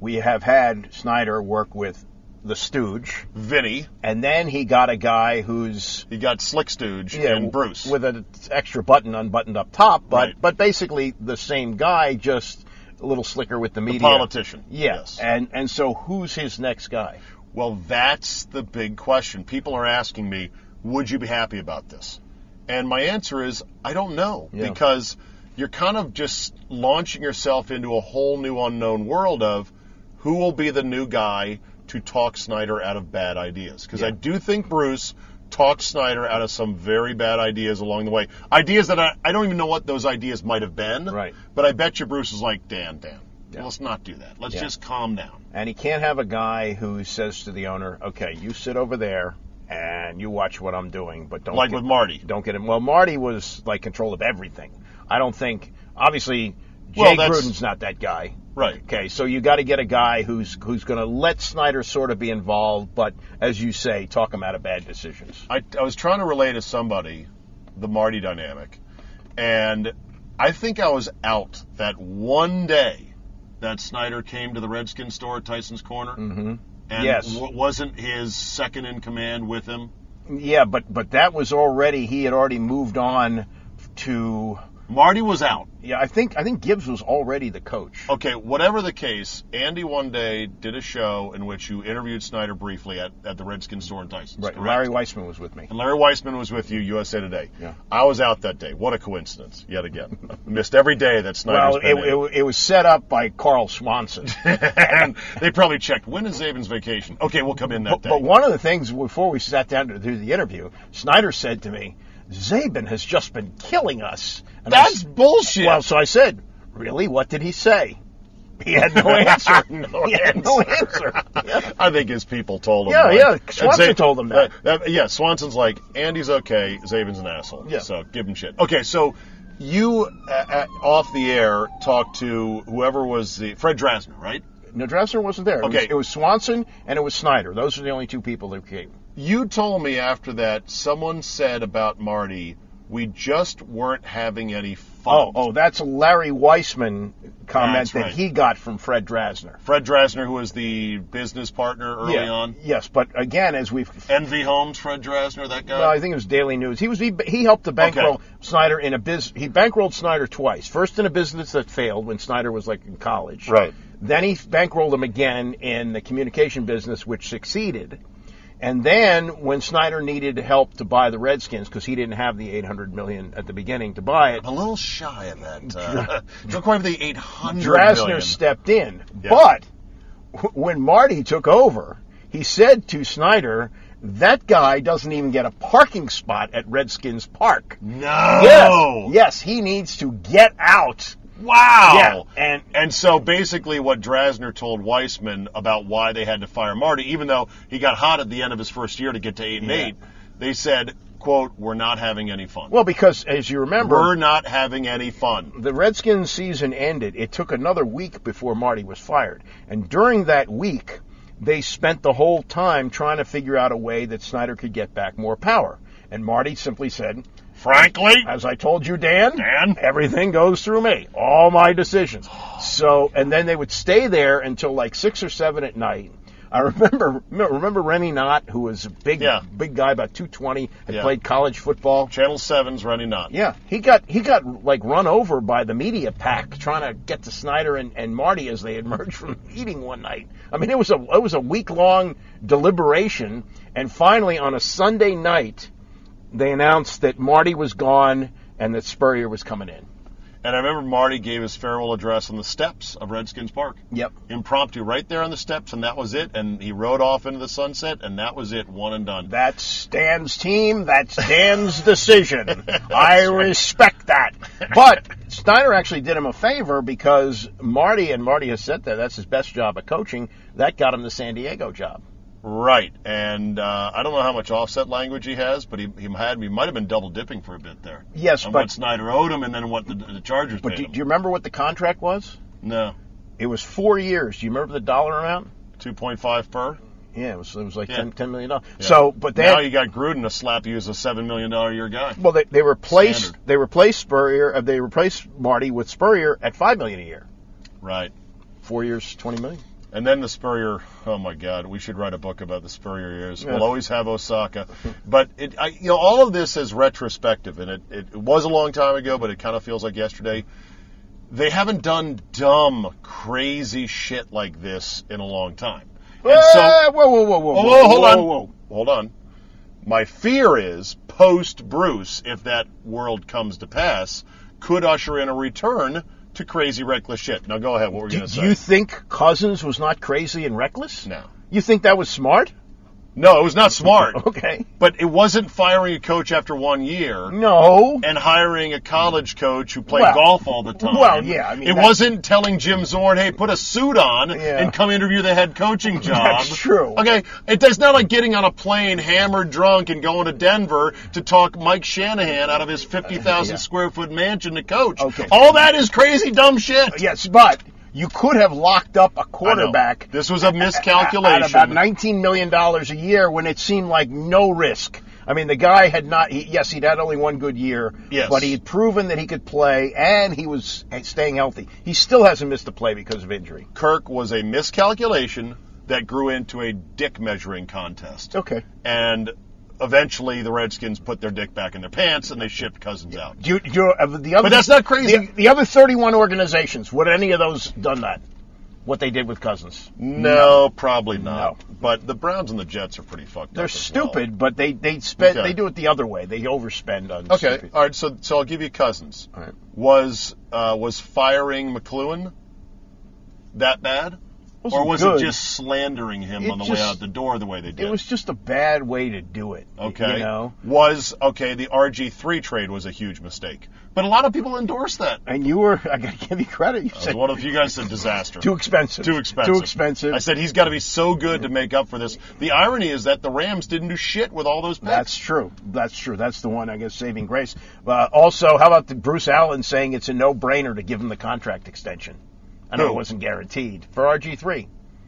We have had Snyder work with the Stooge, Vinny. and then he got a guy who's He got Slick Stooge yeah, and Bruce. with an extra button unbuttoned up top, but Right. but basically the same guy, just a little slicker with the media. politician. Yes. Yes. And and so who's his next guy? Well, that's the big question. People are asking me, would you be happy about this? And my answer is, I don't know. Yeah. Because you're kind of just launching yourself into a whole new unknown world of who will be the new guy to talk Snyder out of bad ideas. Because I do think Bruce talked Snyder out of some very bad ideas along the way. Ideas that I, I don't even know what those ideas might have been. Right. But I bet you Bruce is like, Dan, Dan, Yeah. let's not do that. Let's Yeah. just calm down. And he can't have a guy who says to the owner, "Okay, you sit over there and you watch what I'm doing, but don't Like get, with Marty. don't get him." Well, Marty was like control of everything. I don't think. Obviously, Jay Well, Gruden's not that guy. Right. Okay, so you got to get a guy who's who's going to let Snyder sort of be involved, but as you say, talk him out of bad decisions. I, I was trying to relay to somebody the Marty dynamic, and I think I was out that one day that Snyder came to the Redskin store at Tyson's Corner, mm-hmm. and Yes. w- wasn't his second in command with him. Yeah, but but that was already he had already moved on to. Marty was out. Yeah, I think I think Gibbs was already the coach. Okay, whatever the case, Andy one day did a show in which you interviewed Snyder briefly at, at the Redskins store in Tyson's. Right, correct? Larry Weissman was with me. And Larry Weissman was with you, USA Today. Yeah. I was out that day. What a coincidence, yet again. Missed every day that Snyder's Well, it, it, it was set up by Karl Swanson. and they probably checked when is Czaban's vacation. Okay, we'll come in that but, day. but one of the things before we sat down to do the interview, Snyder said to me, "Czaban has just been killing us." And That's s- bullshit. Well, so I said, "Really? What did he say?" He had no answer. No he had no answer. answer. Yeah. I think his people told him. Yeah, like- yeah, Swanson told him that. yeah, Swanson's like Andy's okay, Czaban's an asshole. Yeah. So give him shit. Okay, so you uh, uh, off the air talked to whoever was the Fred Drasner, right? No, Drasner wasn't there. It was- Okay. it was Swanson and it was Snyder. Those are the only two people that came. You told me after that someone said about Marty, we just weren't having any Oh, fun. oh, oh that's a Larry Weissman comment That's that he got from Fred Drasner. Fred Drasner, who was the business partner early yeah. on. Yes, but again, as we've Envy Holmes, Fred Drasner, that guy. Well, I think it was Daily News. He was he, he helped to bankroll Okay. Snyder in a biz. He bankrolled Snyder twice. First in a business that failed when Snyder was like in college. Right. Then he bankrolled him again in the communication business, which succeeded. And then when Snyder needed help to buy the Redskins because he didn't have the 800 million at the beginning to buy it, a little shy of that. Uh, not quite the 800 Drasner million. stepped in. Yeah. But w- when Marty took over, he said to Snyder, "That guy doesn't even get a parking spot at Redskins Park." No. Yes, yes, he needs to get out. Wow. Yeah, and- and so basically, what Drasner told Weissman about why they had to fire Marty, even though he got hot at the end of his first year to get to eight and Yeah. eight, they said, "quote We're not having any fun. Well, because as you remember, We're not having any fun." the Redskins season ended. It took another week before Marty was fired, and during that week, they spent the whole time trying to figure out a way that Snyder could get back more power. And Marty simply said, Frankly, As I told you, Dan, Dan? everything goes through me. All my decisions. So, and then they would stay there until like six or seven at night. I remember remember Rennie Knott, who was a big Yeah. big guy, about two twenty, had Yeah. played college football. Channel 7's running not. Yeah, he got he got like run over by the media pack trying to get to Snyder and, and Marty as they emerged from the meeting one night. I mean, it was a it was a week long deliberation, and finally on a Sunday night, they announced that Marty was gone and that Spurrier was coming in. And I remember Marty gave his farewell address on the steps of Redskins Park. Yep. Impromptu, right there on the steps, and that was it. And he rode off into the sunset, and that was it, one and done. That's Dan's team. That's Dan's decision. I respect that. But Snyder actually did him a favor because Marty, and Marty has said that that's his best job at coaching, that got him the San Diego job. Right, and uh, I don't know how much offset language he has, but he, he had he might have been double dipping for a bit there. Yes, on but- what Snyder owed him, and then what the, the Chargers But do, do you remember what the contract was? no, It was four years. Do you remember the dollar amount? two point five per. Yeah, it was, it was like Yeah. ten ten million dollars. Yeah. So, but they now had- you got Gruden to slap you as a seven million dollar a year guy. well, they, they replaced Standard. they replaced Spurrier. Uh, they replaced Marty with Spurrier at five million a year. Right. Four years, twenty million. And then the Spurrier. Oh my God, we should write a book about the Spurrier years. We'll always have Osaka, but it, I, you know, all of this is retrospective, and it, it was a long time ago, but it kind of feels like yesterday. They haven't done dumb, crazy shit like this in a long time. And so, Eh, whoa, whoa, whoa, whoa, Whoa, whoa, whoa, hold whoa, on. whoa. Hold on. My fear is post Bruce, if that world comes to pass, could usher in a return to crazy reckless shit. Now go ahead. What were you going to do say? you think Cousins was not crazy and reckless? no. You think that was smart? No, it was not smart. Okay. But it wasn't firing a coach after one year No. and hiring a college coach who played Well, golf all the time. well, yeah, I mean, it wasn't telling Jim Zorn, "Hey, put a suit on Yeah. and come interview the head coaching job." That's true. Okay, it, it's not like getting on a plane hammered, drunk, and going to Denver to talk Mike Shanahan out of his fifty thousand uh, Yeah. square foot mansion to coach. Okay. all that is crazy, dumb shit. Yes, but you could have locked up a quarterback. This was a At miscalculation. about $19 million a year when it seemed like no risk. I mean, the guy had not, he, yes, he'd had only one good year, Yes. but he had proven that he could play and he was staying healthy. He still hasn't missed a play because of injury. Kirk was a miscalculation that grew into a dick measuring contest. Okay. And eventually the Redskins put their dick back in their pants and they shipped Cousins out. You, do you, uh, the other, But that's not crazy. The, the other 31 organizations, would any of those done that? What they did with Cousins? No, probably not. No. But the Browns and the Jets are pretty fucked up. They're up. well. stupid, but they they spend Okay. they do it the other way. They overspend on. Okay, stupid. all right. So, so I'll give you Cousins. All right. Was uh, was firing McCloughan that bad, or was good. it just slandering him It on the way out the door the way they did? It was just a bad way to do it. okay. You know, Was okay. The RG three trade was a huge mistake, but a lot of people endorsed that. and you were I got to give you credit. You I said one of you guys said disaster. too expensive. Too expensive. Too expensive. I said he's got to be so good to make up for this. The irony is that the Rams didn't do shit with all those picks. That's true. That's true. That's the one, I guess, saving grace. Uh, also, how about the Bruce Allen saying it's a no-brainer to give him the contract extension? I know Who? it wasn't guaranteed for RG3.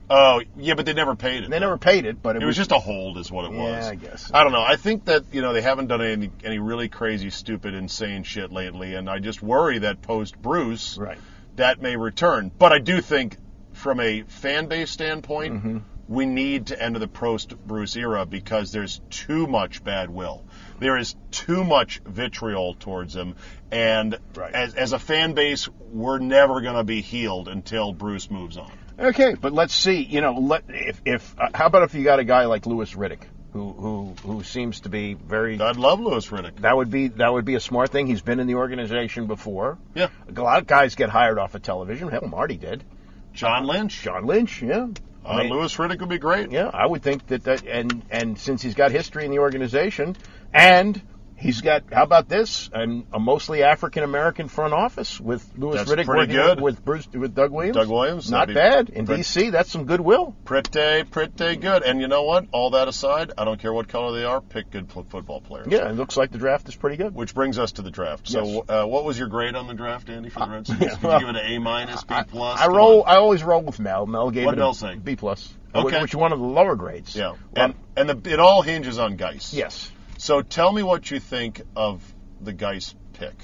oh yeah, but they never paid it. They though. never paid it, but it, It was just a hold, is what it Yeah, was. I guess. I don't know. I think that you know they haven't done any any really crazy, stupid, insane shit lately, and I just worry that post Bruce, Right. that may return. But I do think, from a fan base standpoint, Mm-hmm. we need to end the post Bruce era because there's too much bad will. There is too much vitriol towards him, and Right. as, as a fan base, we're never going to be healed until Bruce moves on. Okay, but let's see. You know, let if if uh, how about if you got a guy like Louis Riddick, who who who seems to be very. I'd love Louis Riddick. that would be that would be a smart thing. He's been in the organization before. Yeah, A lot of guys get hired off of television. Hell, Marty did. John Lynch. John Lynch, yeah. Uh, I mean, Louis Riddick would be great. Yeah, I would think that that and and since he's got history in the organization, and he's got how about this and a mostly African American front office with Lewis That's Riddick pretty good. with Bruce with Doug Williams. Doug Williams, not bad in pret- D.C. That's some goodwill. Pretty, pretty good. And you know what? All that aside, I don't care what color they are. Pick good football players. Yeah, it looks like the draft is pretty good. Which brings us to the draft. So, Yes. uh, what was your grade on the draft, Andy, for the Redskins? yeah, Did you give it an A minus, B plus? I Come roll. on. I always roll with Mel. Mel gave What it did a Mel say? B plus. Okay. Which one of the lower grades. Yeah, Well, and and the, it all hinges on Guice. yes. So tell me what you think of the Guice pick.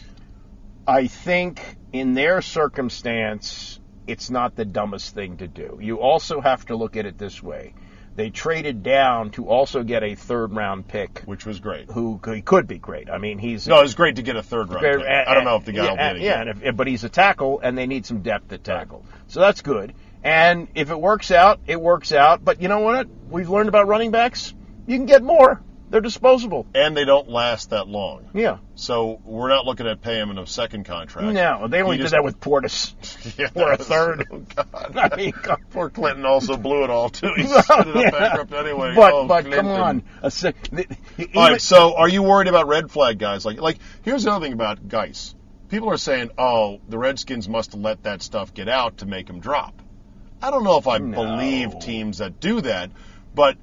I think in their circumstance, it's not the dumbest thing to do. You also have to look at it this way. They traded down to also get a third round pick which was great. who he could be great. I mean, he's No, it was great to get a third round. pick. I don't know if the guy yeah, will be any yeah, if, but he's a tackle, and they need some depth at tackle, so that's good. And if it works out, it works out. But you know what? We've learned about running backs. You can get more. They're disposable. and they don't last that long. Yeah. So we're not looking at paying him in a second contract. No, they only He did just- that with Portis. Yeah, Or a third. Oh, God. I mean, come- Poor Clinton also blew it all too. He Well, yeah. bankrupt anyway. But Oh, but come on, a sec- even- All right, so are you worried about red flag guys? Like, like here's another thing about Guice. People are saying, "Oh, the Redskins must have let that stuff get out to make him drop." I don't know if I No. believe teams that do that, but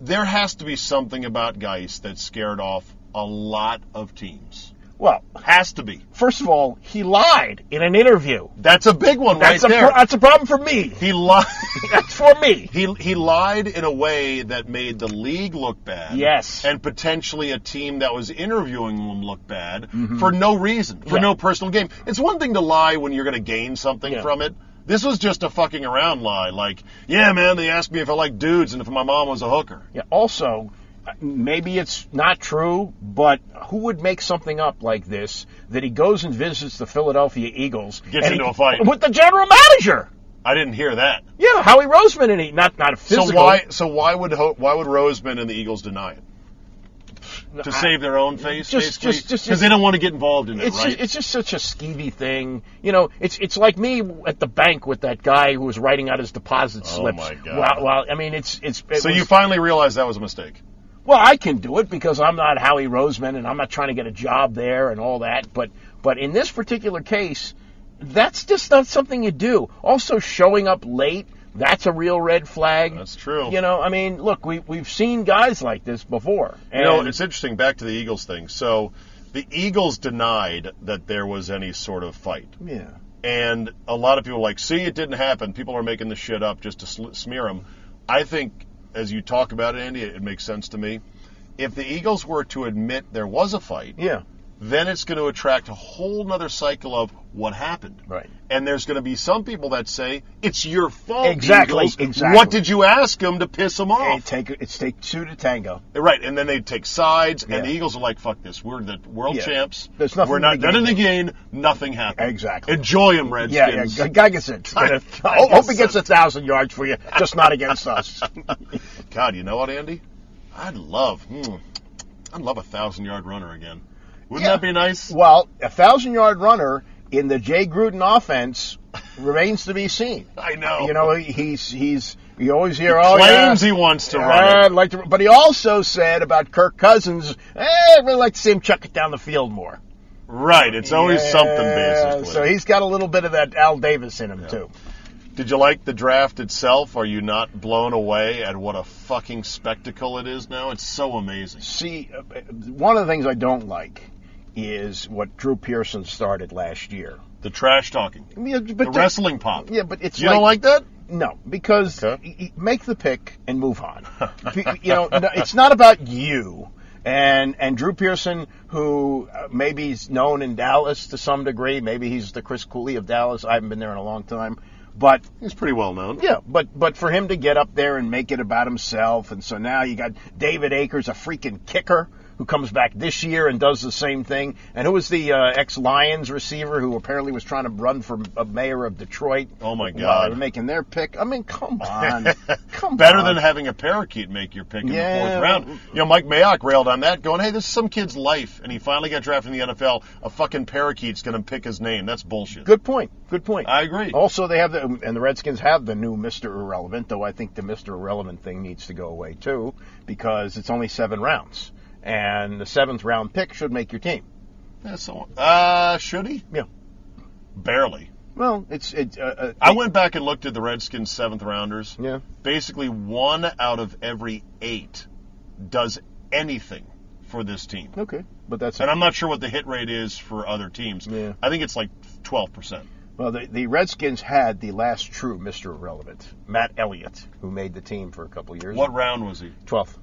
there has to be something about Guice that scared off a lot of teams. well, Has to be. first of all, he lied in an interview. That's a big one That's right a there. pro- that's a problem for me. he lied. That's for me. He he lied in a way that made the league look bad. Yes. And potentially a team that was interviewing him look bad for no reason, for Mm-hmm. Yeah. no personal gain. It's one thing to lie when you're going to gain something Yeah. from it. This was just a fucking around lie. Like, yeah, man, they asked me if I like dudes and if my mom was a hooker. Yeah. Also, uh, maybe it's not true, but who would make something up like this that he goes and visits the Philadelphia Eagles Gets into he- a fight. with the general manager? I didn't hear that. Yeah, Howie Roseman and he not not a physical. So why? So why would Ho- why would Roseman and the Eagles deny it? To save their own face, Just- basically, just- just- because they don't want to get involved in it, It's right? just, it's just such a skeevy thing, you know. It's it's like me at the bank with that guy who was writing out his deposit slips. Oh, slips. my God. Well, well, I mean, it's it's. It so was- you finally realized that was a mistake. Well, I can do it because I'm not Howie Roseman and I'm not trying to get a job there and all that. But but in this particular case, that's just not something you do. Also, showing up late. That's a real red flag. That's true. You know, I mean, look, we we've seen guys like this before. You know, it's interesting. Back to the Eagles thing. So, the Eagles denied that there was any sort of fight, yeah. and a lot of people are like, "See, it didn't happen." People are making this shit up just to sl- smear them. I think, as you talk about it, Andy, it makes sense to me. If the Eagles were to admit there was a fight, Yeah. Then it's going to attract a whole nother cycle of what happened. Right. And there's going to be some people that say it's your fault. Exactly, Eagles. exactly. What did you ask him to piss him It off? take it's take two to tango. Right, and then they take sides, and the Eagles are like, "Fuck this! We're the world Yeah. champs. There's nothing We're not be none in the gained." Nothing happened. Exactly. Enjoy him, Redskins. yeah. Guy gets it. I- I hope he gets a thousand yards for you, just not against us. God, you know what, Andy? I'd love, hmm, I'd love a thousand yard runner again. Wouldn't Yeah. that be nice? Well, a thousand yard runner in the Jay Gruden offense remains to be seen. I know. You know, he's he's you always hear He oh claims yeah, he wants to yeah, run. I'd like to, but he also said about Kirk Cousins, eh, I'd really like to see him chuck it down the field more. Right, it's always Yeah, something basically. So he's got a little bit of that Al Davis in him too. Did you like the draft itself? Are you not blown away at what a fucking spectacle it is now? It's so amazing. See, uh, one of the things I don't like is what Drew Pearson started last year. The trash talking, Yeah, but the wrestling pop. Yeah, but it's You don't like that? No, because Okay. y- y- make the pick and move on. you know, it's not about you. And and Drew Pearson, who uh, maybe is known in Dallas to some degree, maybe he's the Chris Cooley of Dallas. I haven't been there in a long time, but He's pretty well known. yeah, but but for him to get up there and make it about himself, and so now you got David Akers, a freaking kicker who comes back this year and does the same thing. And who was the uh, ex-Lions receiver who apparently was trying to run for a mayor of Detroit? Oh, my God. making their pick. I mean, come on, come Better on. than having a parakeet make your pick in Yeah. the fourth round. You know, Mike Mayock railed on that, going, "Hey, this is some kid's life," and he finally got drafted in the NFL. A fucking parakeet's going to pick his name. That's bullshit. Good point. Good point. I agree. Also, they have the and the Redskins have the new Mister Irrelevant, though I think the Mister Irrelevant thing needs to go away too because it's only seven rounds, and the seventh round pick should make your team. Yeah, so, uh, should he? Yeah. Barely. Well, it's it. Uh, uh, I went back and looked at the Redskins' seventh rounders. Yeah. Basically, one out of every eight does anything for this team. Okay, but that's And I'm not sure what the hit rate is for other teams. Yeah. I think it's like 12%. well. The, the Redskins had the last true Mister Irrelevant, Matt Elliott, who made the team for a couple years. What round was he? Twelfth.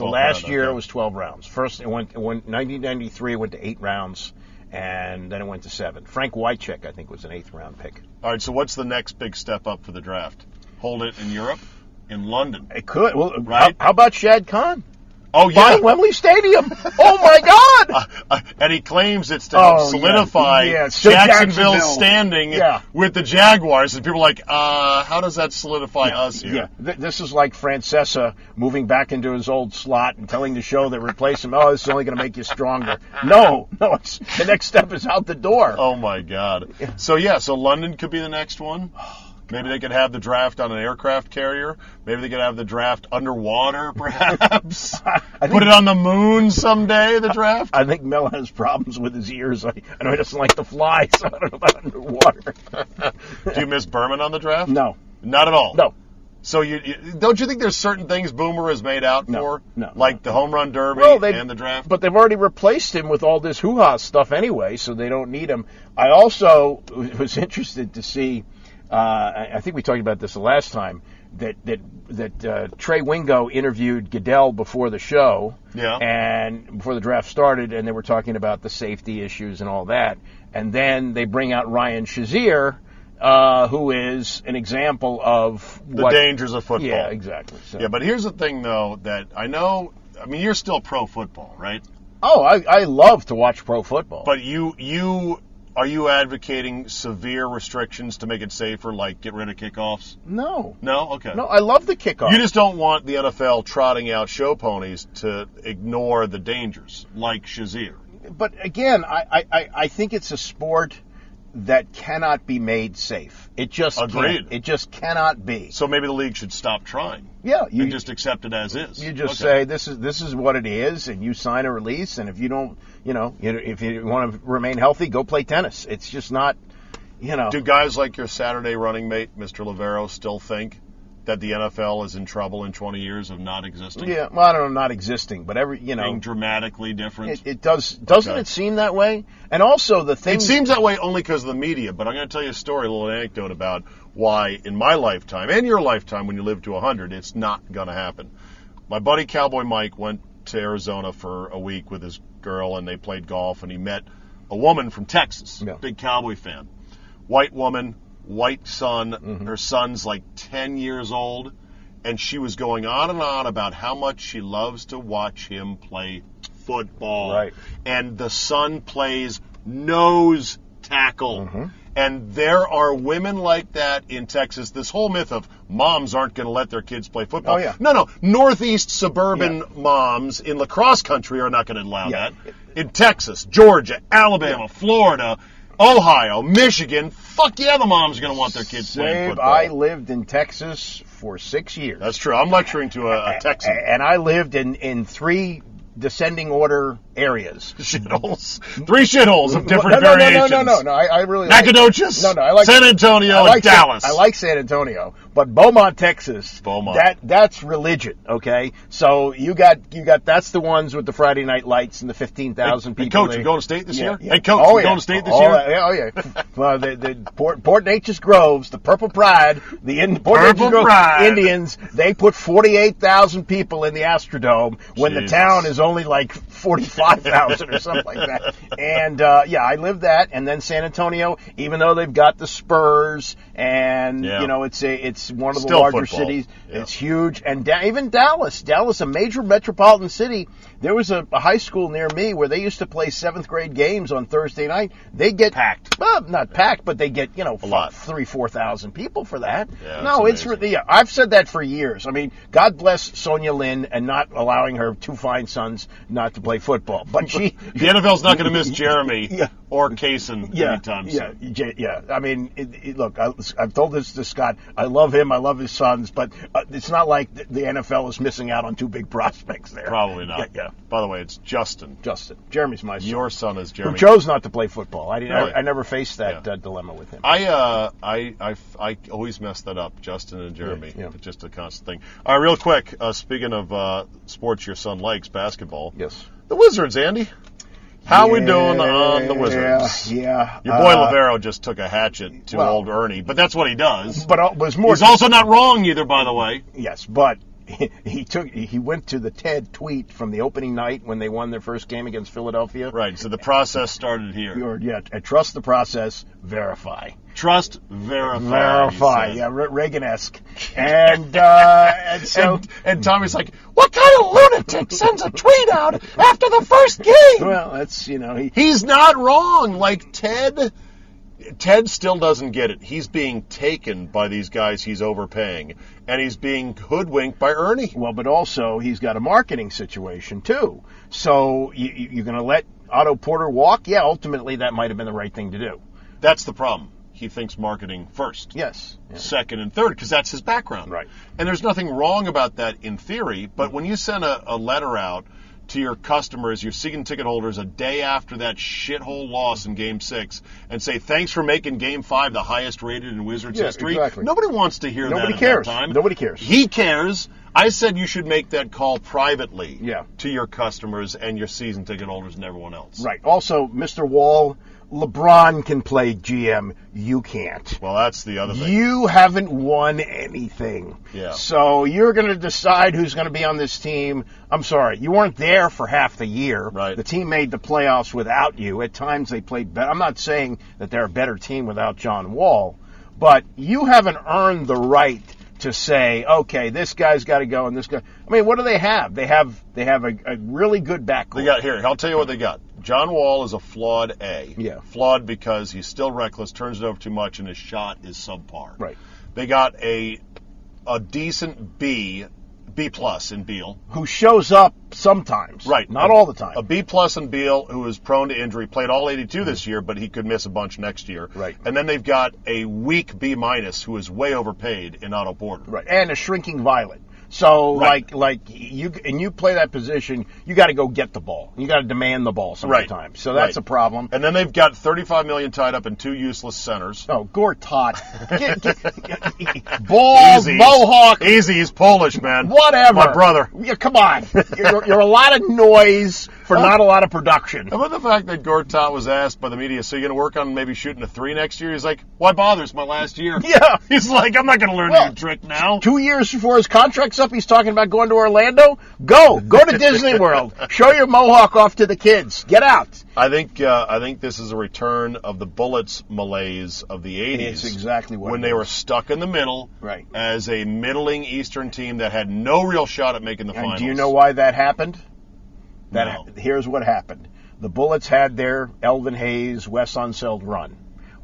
So last round, year okay. it was 12 rounds. First it went, it went 1993 went to eight rounds, and then it went to seven. Frank Wycheck I think was an eighth round pick. All right, so what's the next big step up for the draft? Hold it in Europe? In London? It could. Well, Right. how, how about Shad Khan Oh, yeah. Wembley Stadium? oh my God! Uh, and he claims it's to Oh, help yeah. solidify Yeah, so Jacksonville's Jacksonville. standing Yeah. with the Jaguars. And people are like, uh, how does that solidify us here? Yeah, Th- this is like Francesa moving back into his old slot and telling the show that replace him. Oh, this is only going to make you stronger. No, no, it's, the next step is out the door. Oh my God! So yeah, so London could be the next one. Maybe they could have the draft on an aircraft carrier. Maybe they could have the draft underwater, perhaps. think- Put it on the moon someday. The draft. I think Mel has problems with his ears. I, I know he doesn't like to fly, so I don't know about underwater. Do you miss Berman on the draft? no, not at all. no. So you, you don't you think there's certain things Boomer is made out No, for, no, like the home run derby Well, and the draft? but they've already replaced him with all this hoo-ha stuff anyway, so they don't need him. I also was interested to see. Uh, I I think we talked about this the last time that that that uh, Trey Wingo interviewed Goodell before the show, Yeah. and before the draft started, and they were talking about the safety issues and all that, and then they bring out Ryan Shazier. uh, who is an example of The what, dangers of football. Yeah, exactly. So. Yeah, but here's the thing, though, that I know. I mean, you're still pro football, right? oh, I, I love to watch pro football. But you you are you advocating severe restrictions to make it safer, like get rid of kickoffs? no, No, okay. no, I love the kickoff. You just don't want the NFL trotting out show ponies to ignore the dangers, like Shazier. but again, I, I- I, I think it's a sport that cannot be made safe. It just Agreed. can't. It just cannot be. So maybe the league should stop trying Yeah, you and just accept it as is. you just Okay. say this is this is what it is, and you sign a release. And if you don't, you know, you know, if you want to remain healthy, go play tennis. It's just not, you know. Do guys like your Saturday running mate, Mr. Loverro, still think that the NFL is in trouble in 20 years of not existing? yeah, well, I don't know, not existing, but every you know, Being dramatically different? it, it does. Doesn't Okay. it seem that way? And also the thing. It seems that way only because of the media, but I'm going to tell you a story, a little anecdote about why, in my lifetime and your lifetime, when you live to 100, it's not going to happen. My buddy Cowboy Mike went to Arizona for a week with his girl, and they played golf, and he met a woman from Texas, Yeah. big Cowboy fan, white woman, white son. Mm-hmm. Her son's like 10 years old, and she was going on and on about how much she loves to watch him play football. Right. And the son plays nose tackle. Mm-hmm. And there are women like that in Texas. This whole myth of moms aren't going to let their kids play football. Oh, yeah. No, no. Northeast suburban moms in lacrosse country are not going to allow Yeah. that. In Texas, Georgia, Alabama, Florida, Ohio, Michigan, fuck yeah, the moms going to want their kids playing football. I lived in Texas for six years. That's true. I'm lecturing to a, a Texan. and I lived in in three descending order areas. Shitholes. Three shitholes of different no, no, no, variations. no, no, no, no. I, I really Nacogdoches, No, no. I like San Antonio, I like and San- Dallas. I like San Antonio, but Beaumont, Texas. Beaumont. That that's religion. Okay, so you got you got that's the ones with the Friday night lights and the fifteen thousand Hey, people. coach, you going to state this Yeah, year? yeah. Hey, coach, oh, you yeah. going to state this oh, year? Yeah, oh yeah. well, the, the Port, Port Neches-Groves, the Purple Pride, the in, Port Purple Nature's Grove Pride. Indians. They put forty eight thousand people in the Astrodome when the town is only like forty five thousand or something like that. And uh, yeah, I lived that, and then San Antonio, even though they've got the Spurs, and Yeah. you know it's a it's one of the Still larger football. cities. Yeah. It's huge, and da- even Dallas, Dallas, a major metropolitan city. There was a, a high school near me where they used to play seventh grade games on Thursday night. They get Packed. well, not packed, but they get you know lot. three four thousand people for that. Yeah, no, it's really. Yeah, I've said that for years. I mean, God bless Sonia Lynn and not allowing her two fine sons not to play football, but she. The NFL's not going to miss Jeremy Yeah. or Kaysen Yeah, anytime yeah, soon. Yeah. I mean, it, it, look, I, I've told this to Scott. I love him. I love his sons, but uh, it's not like the, the NFL is missing out on two big prospects there. Probably not. Yeah, yeah. By the way, it's Justin. Justin, Jeremy's my son. Your son is Jeremy. who chose not to play football. I didn't. Really? I, I never faced that Yeah. uh, dilemma with him. I, uh, I, I, I always mess that up, Justin and Jeremy. Yeah, yeah. It's just a constant thing. All right, real quick. Uh, speaking of uh, sports your son likes, basketball. yes. The Wizards, Andy. How are we doing on the Wizards? Yeah, yeah. Your boy Uh, Loverro just took a hatchet to well- old Ernie, but that's what he does. But it was more. He's also not wrong either, by the way. Yes, but he took he went to the TED tweet from the opening night when they won their first game against Philadelphia. Right. So the process started here. Yeah, uh, trust the process, verify. Trust, verify. Verify, yeah, Re- Reagan-esque. And, uh, and so, And, and Tommy's like, "What kind of lunatic sends a tweet out after the first game?" well, that's, you know, he, He's not wrong. Like Ted, Ted still doesn't get it. He's being taken by these guys he's overpaying, and he's being hoodwinked by Ernie. well, but also he's got a marketing situation too. So you, you- you're going to let Otto Porter walk? Yeah, ultimately that might have been the right thing to do. That's the problem. He thinks marketing first. Yes. Yeah. second and third because that's his background. Right. And there's nothing wrong about that in theory, but when you send a, a letter out to your customers, your season ticket holders, a day after that shithole loss in Game Six, and say thanks for making Game Five the highest rated in Wizards Yeah, history. exactly. Nobody wants to hear Nobody that. at cares. that time. Nobody cares. He cares. I said you should make that call privately Yeah. to your customers and your season ticket holders and everyone else. Right. Also, Mr. Wall, LeBron can play GM. You can't. Well, that's the other thing. You haven't won anything. Yeah. So you're going to decide who's going to be on this team. I'm sorry, you weren't there for half the year. Right. The team made the playoffs without you. At times they played better. I'm not saying that they're a better team without John Wall, but you haven't earned the right to say, okay, this guy's got to go and this guy. I mean, what do they have? They have they have a, a really good backcourt. They got here. I'll tell you what they got. John Wall is a flawed A. Yeah. Flawed because he's still reckless, turns it over too much, and his shot is subpar. Right. They got a a decent B, B plus in Beal. who shows up sometimes. Right. Not A- all the time. A B plus in Beal, who is prone to injury, played all 82 mm-hmm. this year, but he could miss a bunch next year. Right. And then they've got a weak B minus, who is way overpaid in Otto Porter. Right, and a shrinking violet. So Right. like like you and you play that position, you got to go get the ball. You got to demand the ball sometimes. Right. So that's Right. a problem. And then they've got 35 million tied up in two useless centers. Oh, Gortat, Get- get- Easy. mohawk, Easy, he's Polish, man. whatever. My brother. Yeah, come on. You're, you're a lot of noise for not a lot of production. How about the fact that Gortat was asked by the media, so you're going to work on maybe shooting a three next year? He's like, why bother? It's my last year. Yeah. He's like, I'm not going to learn Well, a new trick now. Two years before his contract's up, he's talking about going to Orlando. Go, go to Disney World. Show your mohawk off to the kids. Get out. I think uh, I think this is a return of the Bullets malaise of the 80s. It's exactly what when they were stuck in the middle Right. as a middling Eastern team that had no real shot at making the And finals. do you know why that happened? That No. here's what happened. The Bullets had their Elvin Hayes Wes Unseld run,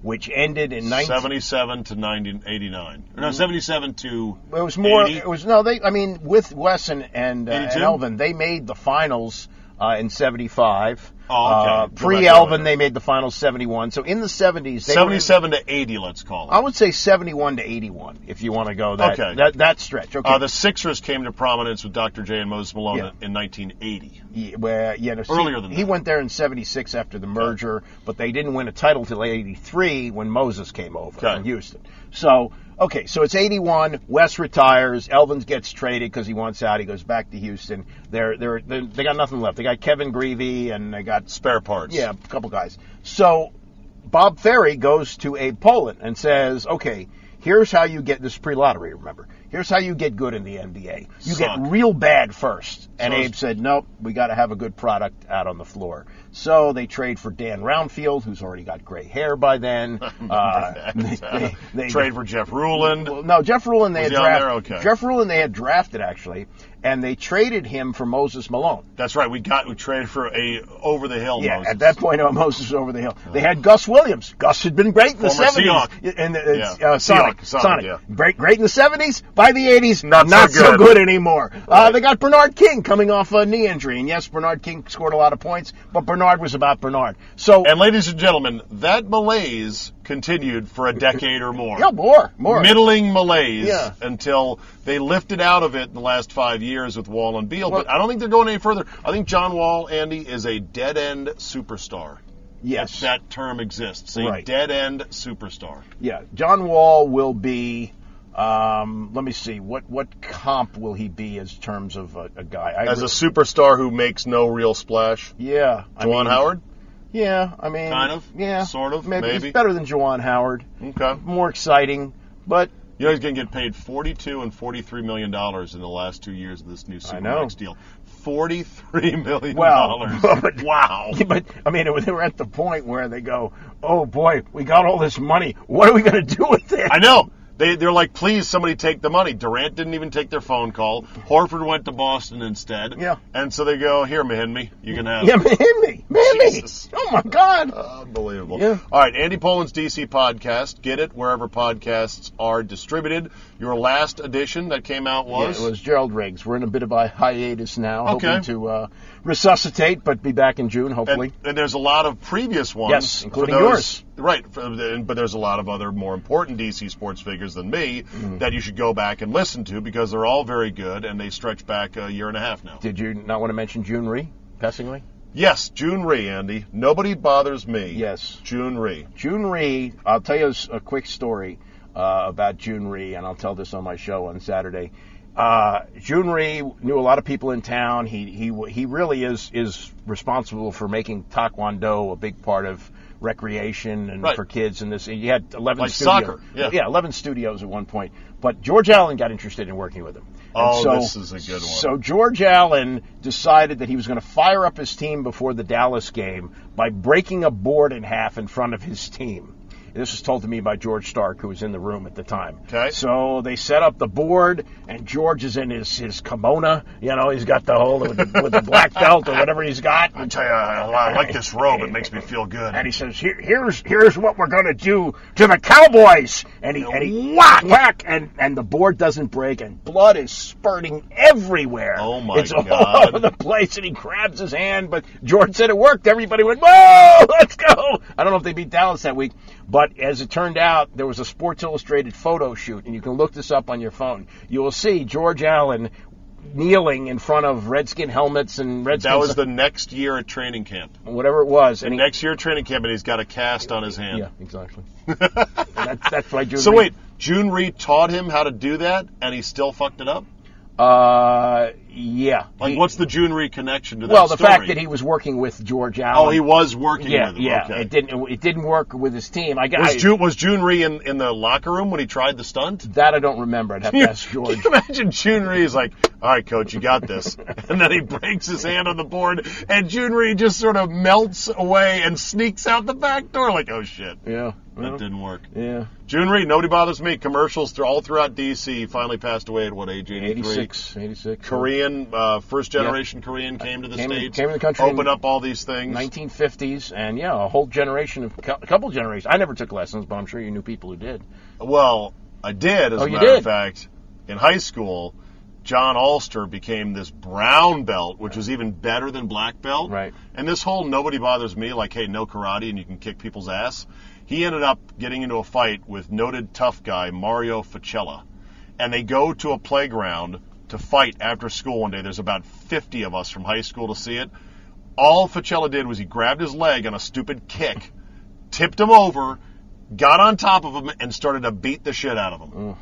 which ended in 19 77 to 90, 89. Or No, 77 to It was more. 80? It was no. They. I mean, with Wesson and uh, and 82? Elvin, they made the finals uh, in '75. Oh, okay. Uh, Pre Elvin, they made the finals '71. So in the '70s, they were in- 77 to 80, let's call it. I would say 71 to 81, if you want to go that Okay. that, that stretch. Okay. Uh, the Sixers came to prominence with Dr. J and Moses Malone Yeah. in 1980. Yeah, where, yeah, no, see, Earlier than that. he that. went there in '76 after the merger, but they didn't win a title till '83 when Moses came over Okay. in Houston. So, okay, so it's '81. Wes retires. Elvins gets traded because he wants out. He goes back to Houston. They're, they're they're they got nothing left. They got Kevin Grevey and they got Spare parts. yeah, a couple guys. So Bob Ferry goes to Abe Pollin and says, okay, here's how you get this pre-lottery. Remember, here's how you get good in the NBA. You Suck. get real bad first. And So- Abe said, nope, we got to have a good product out on the floor. So they trade for Dan Roundfield, who's already got gray hair by then. Uh, they- they- they- Trade for Jeff Ruland. well, no, Jeff Ruland they Was had drafted. Okay. Jeff Ruland they had drafted actually, and they traded him for Moses Malone. That's right. We got we traded for a over the hill. Yeah, Moses. at that point, uh, Moses was over the hill. They had Gus Williams. Gus had been great in the seventies, and Yeah. uh, Sonic, Sonic, Sonic, yeah. great, great in the seventies. By the eighties, Not not, so so, good. good. anymore. Uh, they got Bernard King coming off a knee injury, and yes, Bernard King scored a lot of points, but Bernard was about Bernard. So, And ladies and gentlemen, that malaise continued for a decade or more. yeah, more, more. Middling malaise Yeah. until they lifted out of it in the last five years with Wall and Beal. but I don't think they're going any further. I think John Wall, Andy, is a dead end superstar. yes, That term exists. A Right. dead end superstar. yeah. John Wall will be. Um, let me see. What what comp will he be as terms of a, a guy? I As re- a superstar who makes no real splash. yeah, Juwan mean, Howard? Yeah, I mean, Kind of? yeah, Sort of? Maybe, Maybe? he's better than Juwan Howard. Okay. More exciting, but You know he's going to get paid 42 and 43 million dollars in the last two years of this new. Supermax deal. 43 million well, dollars. but, wow. But I mean, it they were at the point where they go, "Oh boy, we got all this money. What are we going to do with it?" I know. They, they're like, please, somebody take the money. Durant didn't even take their phone call. Horford went to Boston instead. Yeah. And so they go, here, Mahinmi, you can have Yeah, man, me. Oh my God. Unbelievable. Yeah. All right, Andy Pollin's DC podcast. Get it wherever podcasts are distributed. Your last edition that came out Yeah, was? it was Gerald Riggs. We're in a bit of a hiatus now, Okay. hoping to uh, resuscitate, but be back in June, hopefully. And, and there's a lot of previous ones. Yes, including those- yours. Right, but there's a lot of other more important DC sports figures than me Mm-hmm. that you should go back and listen to because they're all very good and they stretch back a year and a half now. Did you not want to mention Jhoon Rhee, passingly? Yes, Jhoon Rhee, Andy. Nobody bothers me. Yes. Jhoon Rhee. Jhoon Rhee, I'll tell you a quick story uh, about Jhoon Rhee, and I'll tell this on my show on Saturday. Uh, Jhoon Rhee knew a lot of people in town. He he he really is is responsible for making Taekwondo a big part of recreation and Right. for kids and this. And you had eleven Like studios. soccer, yeah. eleven studios at one point. But George Allen got interested in working with him. Oh, so, this is a good one. So George Allen decided that he was going to fire up his team before the Dallas game by breaking a board in half in front of his team. This was told to me by George Starke, who was in the room at the time. Okay. So they set up the board, and George is in his, his kimono. You know, he's got the whole with the, with the black belt or whatever he's got. I tell you, I, like this robe. It makes me feel good. And he says, Here, "Here's here's what we're gonna do to the Cowboys." And he and he whack whack, and and the board doesn't break, and blood is spurting everywhere. Oh, my it's God. all over the place, and he grabs his hand. But George said it worked. Everybody went, "Whoa, let's go!" I don't know if they beat Dallas that week, but as it turned out, there was a Sports Illustrated photo shoot, and you can look this up on your phone. You will see George Allen kneeling in front of Redskin helmets and Redskin that was the next year at training camp. whatever it was, and he, Next year at training camp, and he's got a cast on his hand. yeah, exactly. That's that's why June So Reed- wait, June Reed taught him how to do that, and he still fucked it up. Uh, yeah. Like, He- what's the Jhoon Rhee connection to that? well, the story? fact that he was working with George Allen. Oh, he was working Yeah, with him. yeah. Okay. It didn't. It didn't work with his team. I got Was Jhoon was in, in the locker room when he tried the stunt? that. I don't remember. I'd have to ask Can George. you imagine Jhoon Rhee is like, "All right, coach, you got this," and then he breaks his hand on the board, and Jhoon Rhee just sort of melts away and sneaks out the back door, like, "Oh shit, Yeah. that didn't work." Yeah. Jhoon Rhee, nobody bothers me. Commercials through, all throughout DC. Finally passed away at what age? 83. 86. 86. Korean, uh, first generation Korean came to the Came- states, came to the country opened up all these things. 1950s, and yeah, a whole generation of a couple generations. I never took lessons, but I'm sure you knew people who did. Well, I did, as Oh, a matter did? of fact. In high school, John Ulster became this brown belt, which was even better than black belt. Right. And this whole nobody bothers me, like, hey, no karate and you can kick people's ass. He ended up getting into a fight with noted tough guy Mario Facella. And they go to a playground to fight after school one day. There's about 50 of us from high school to see it. All Facella did was he grabbed his leg on a stupid kick, tipped him over, got on top of him, and started to beat the shit out of him.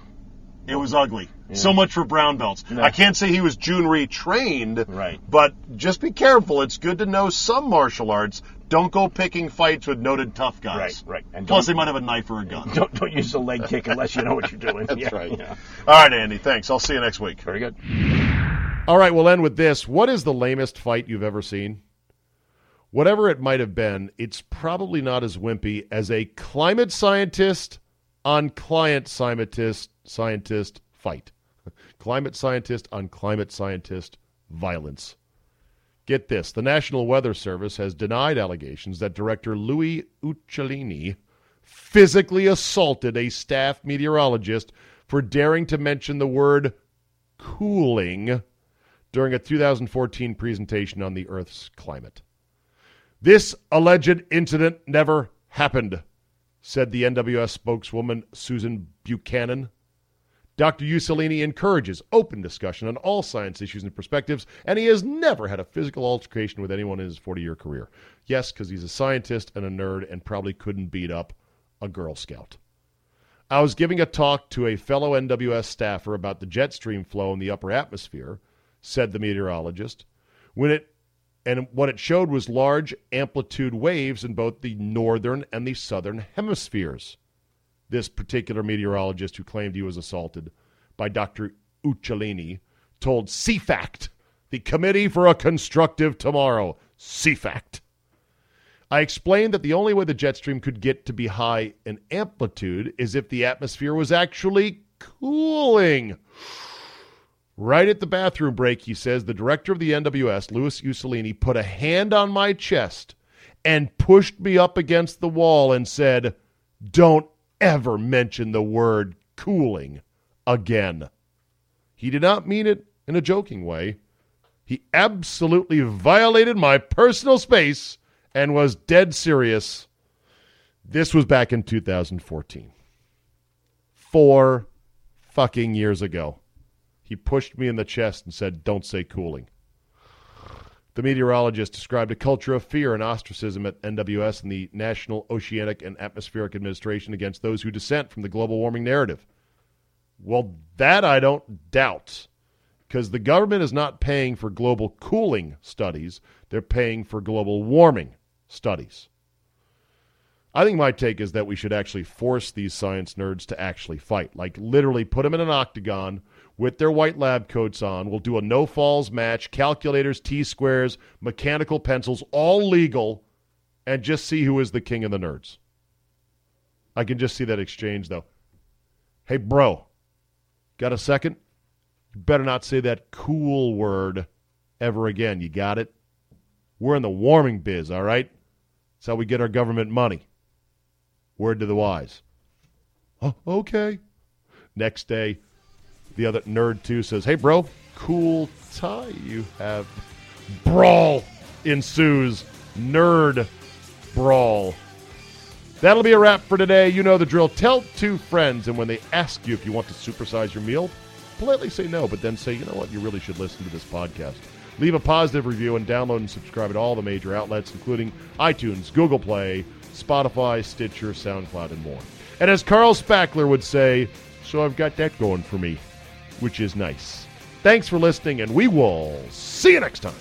It was ugly. So much for brown belts. I can't say he was Jhoon Rhee trained, Right. but just be careful. It's good to know some martial arts. Don't go picking fights with noted tough guys. Right, right. And Plus, they might have a knife or a gun. Don't don't use the leg kick unless you know what you're doing. That's Yeah, right. yeah. All right, Andy. Thanks. I'll see you next week. Very good. All right, we'll end with this. What is the lamest fight you've ever seen? Whatever it might have been, it's probably not as wimpy as a climate scientist on client scientist scientist fight. climate scientist on climate scientist violence. Get this the National Weather Service has denied allegations that director Louis Uccellini physically assaulted a staff meteorologist for daring to mention the word cooling during a 2014 presentation on the Earth's climate. This alleged incident never happened, said the NWS spokeswoman Susan Buchanan. Dr. Uccellini encourages open discussion on all science issues and perspectives, and he has never had a physical altercation with anyone in his 40 year career. Yes, because he's a scientist and a nerd and probably couldn't beat up a Girl Scout. I was giving a talk to a fellow NWS staffer about the jet stream flow in the upper atmosphere, said the meteorologist. When it and what it showed was large amplitude waves in both the northern and the southern hemispheres. This particular meteorologist who claimed he was assaulted by Dr. Uccellini told CFACT, the Committee for a Constructive Tomorrow, CFACT. I explained that the only way the jet stream could get to be high in amplitude is if the atmosphere was actually cooling. Right at the bathroom break, he says, the director of the NWS, Louis Uccellini, put a hand on my chest and pushed me up against the wall and said, Don't ever mention the word cooling again. He did not mean it in a joking way. He absolutely violated my personal space and was dead serious. This was back in 2014. Four fucking years ago. He pushed me in the chest and said, Don't say cooling. The meteorologist described a culture of fear and ostracism at NWS and the National Oceanic and Atmospheric Administration against those who dissent from the global warming narrative. Well, that I don't doubt, because the government is not paying for global cooling studies, they're paying for global warming studies. I think my take is that we should actually force these science nerds to actually fight. Like, literally put them in an octagon with their white lab coats on. We'll do a no falls match, calculators, T squares, mechanical pencils, all legal, and just see who is the king of the nerds. I can just see that exchange, though. Hey, bro, got a second? You better not say that cool word ever again. You got it? We're in the warming biz, all right? That's how we get our government money. Word to the wise. Oh, okay. Next day, the other nerd too says, "Hey, bro, cool tie you have." Brawl ensues. Nerd brawl. That'll be a wrap for today. You know the drill. Tell two friends, and when they ask you if you want to supersize your meal, politely say no, but then say, you know what, you really should listen to this podcast. Leave a positive review and download and subscribe at all the major outlets, including iTunes, Google Play, Spotify, Stitcher, SoundCloud, and more. And as Carl Spackler would say, so I've got that going for me, which is nice. Thanks for listening, and we will see you next time.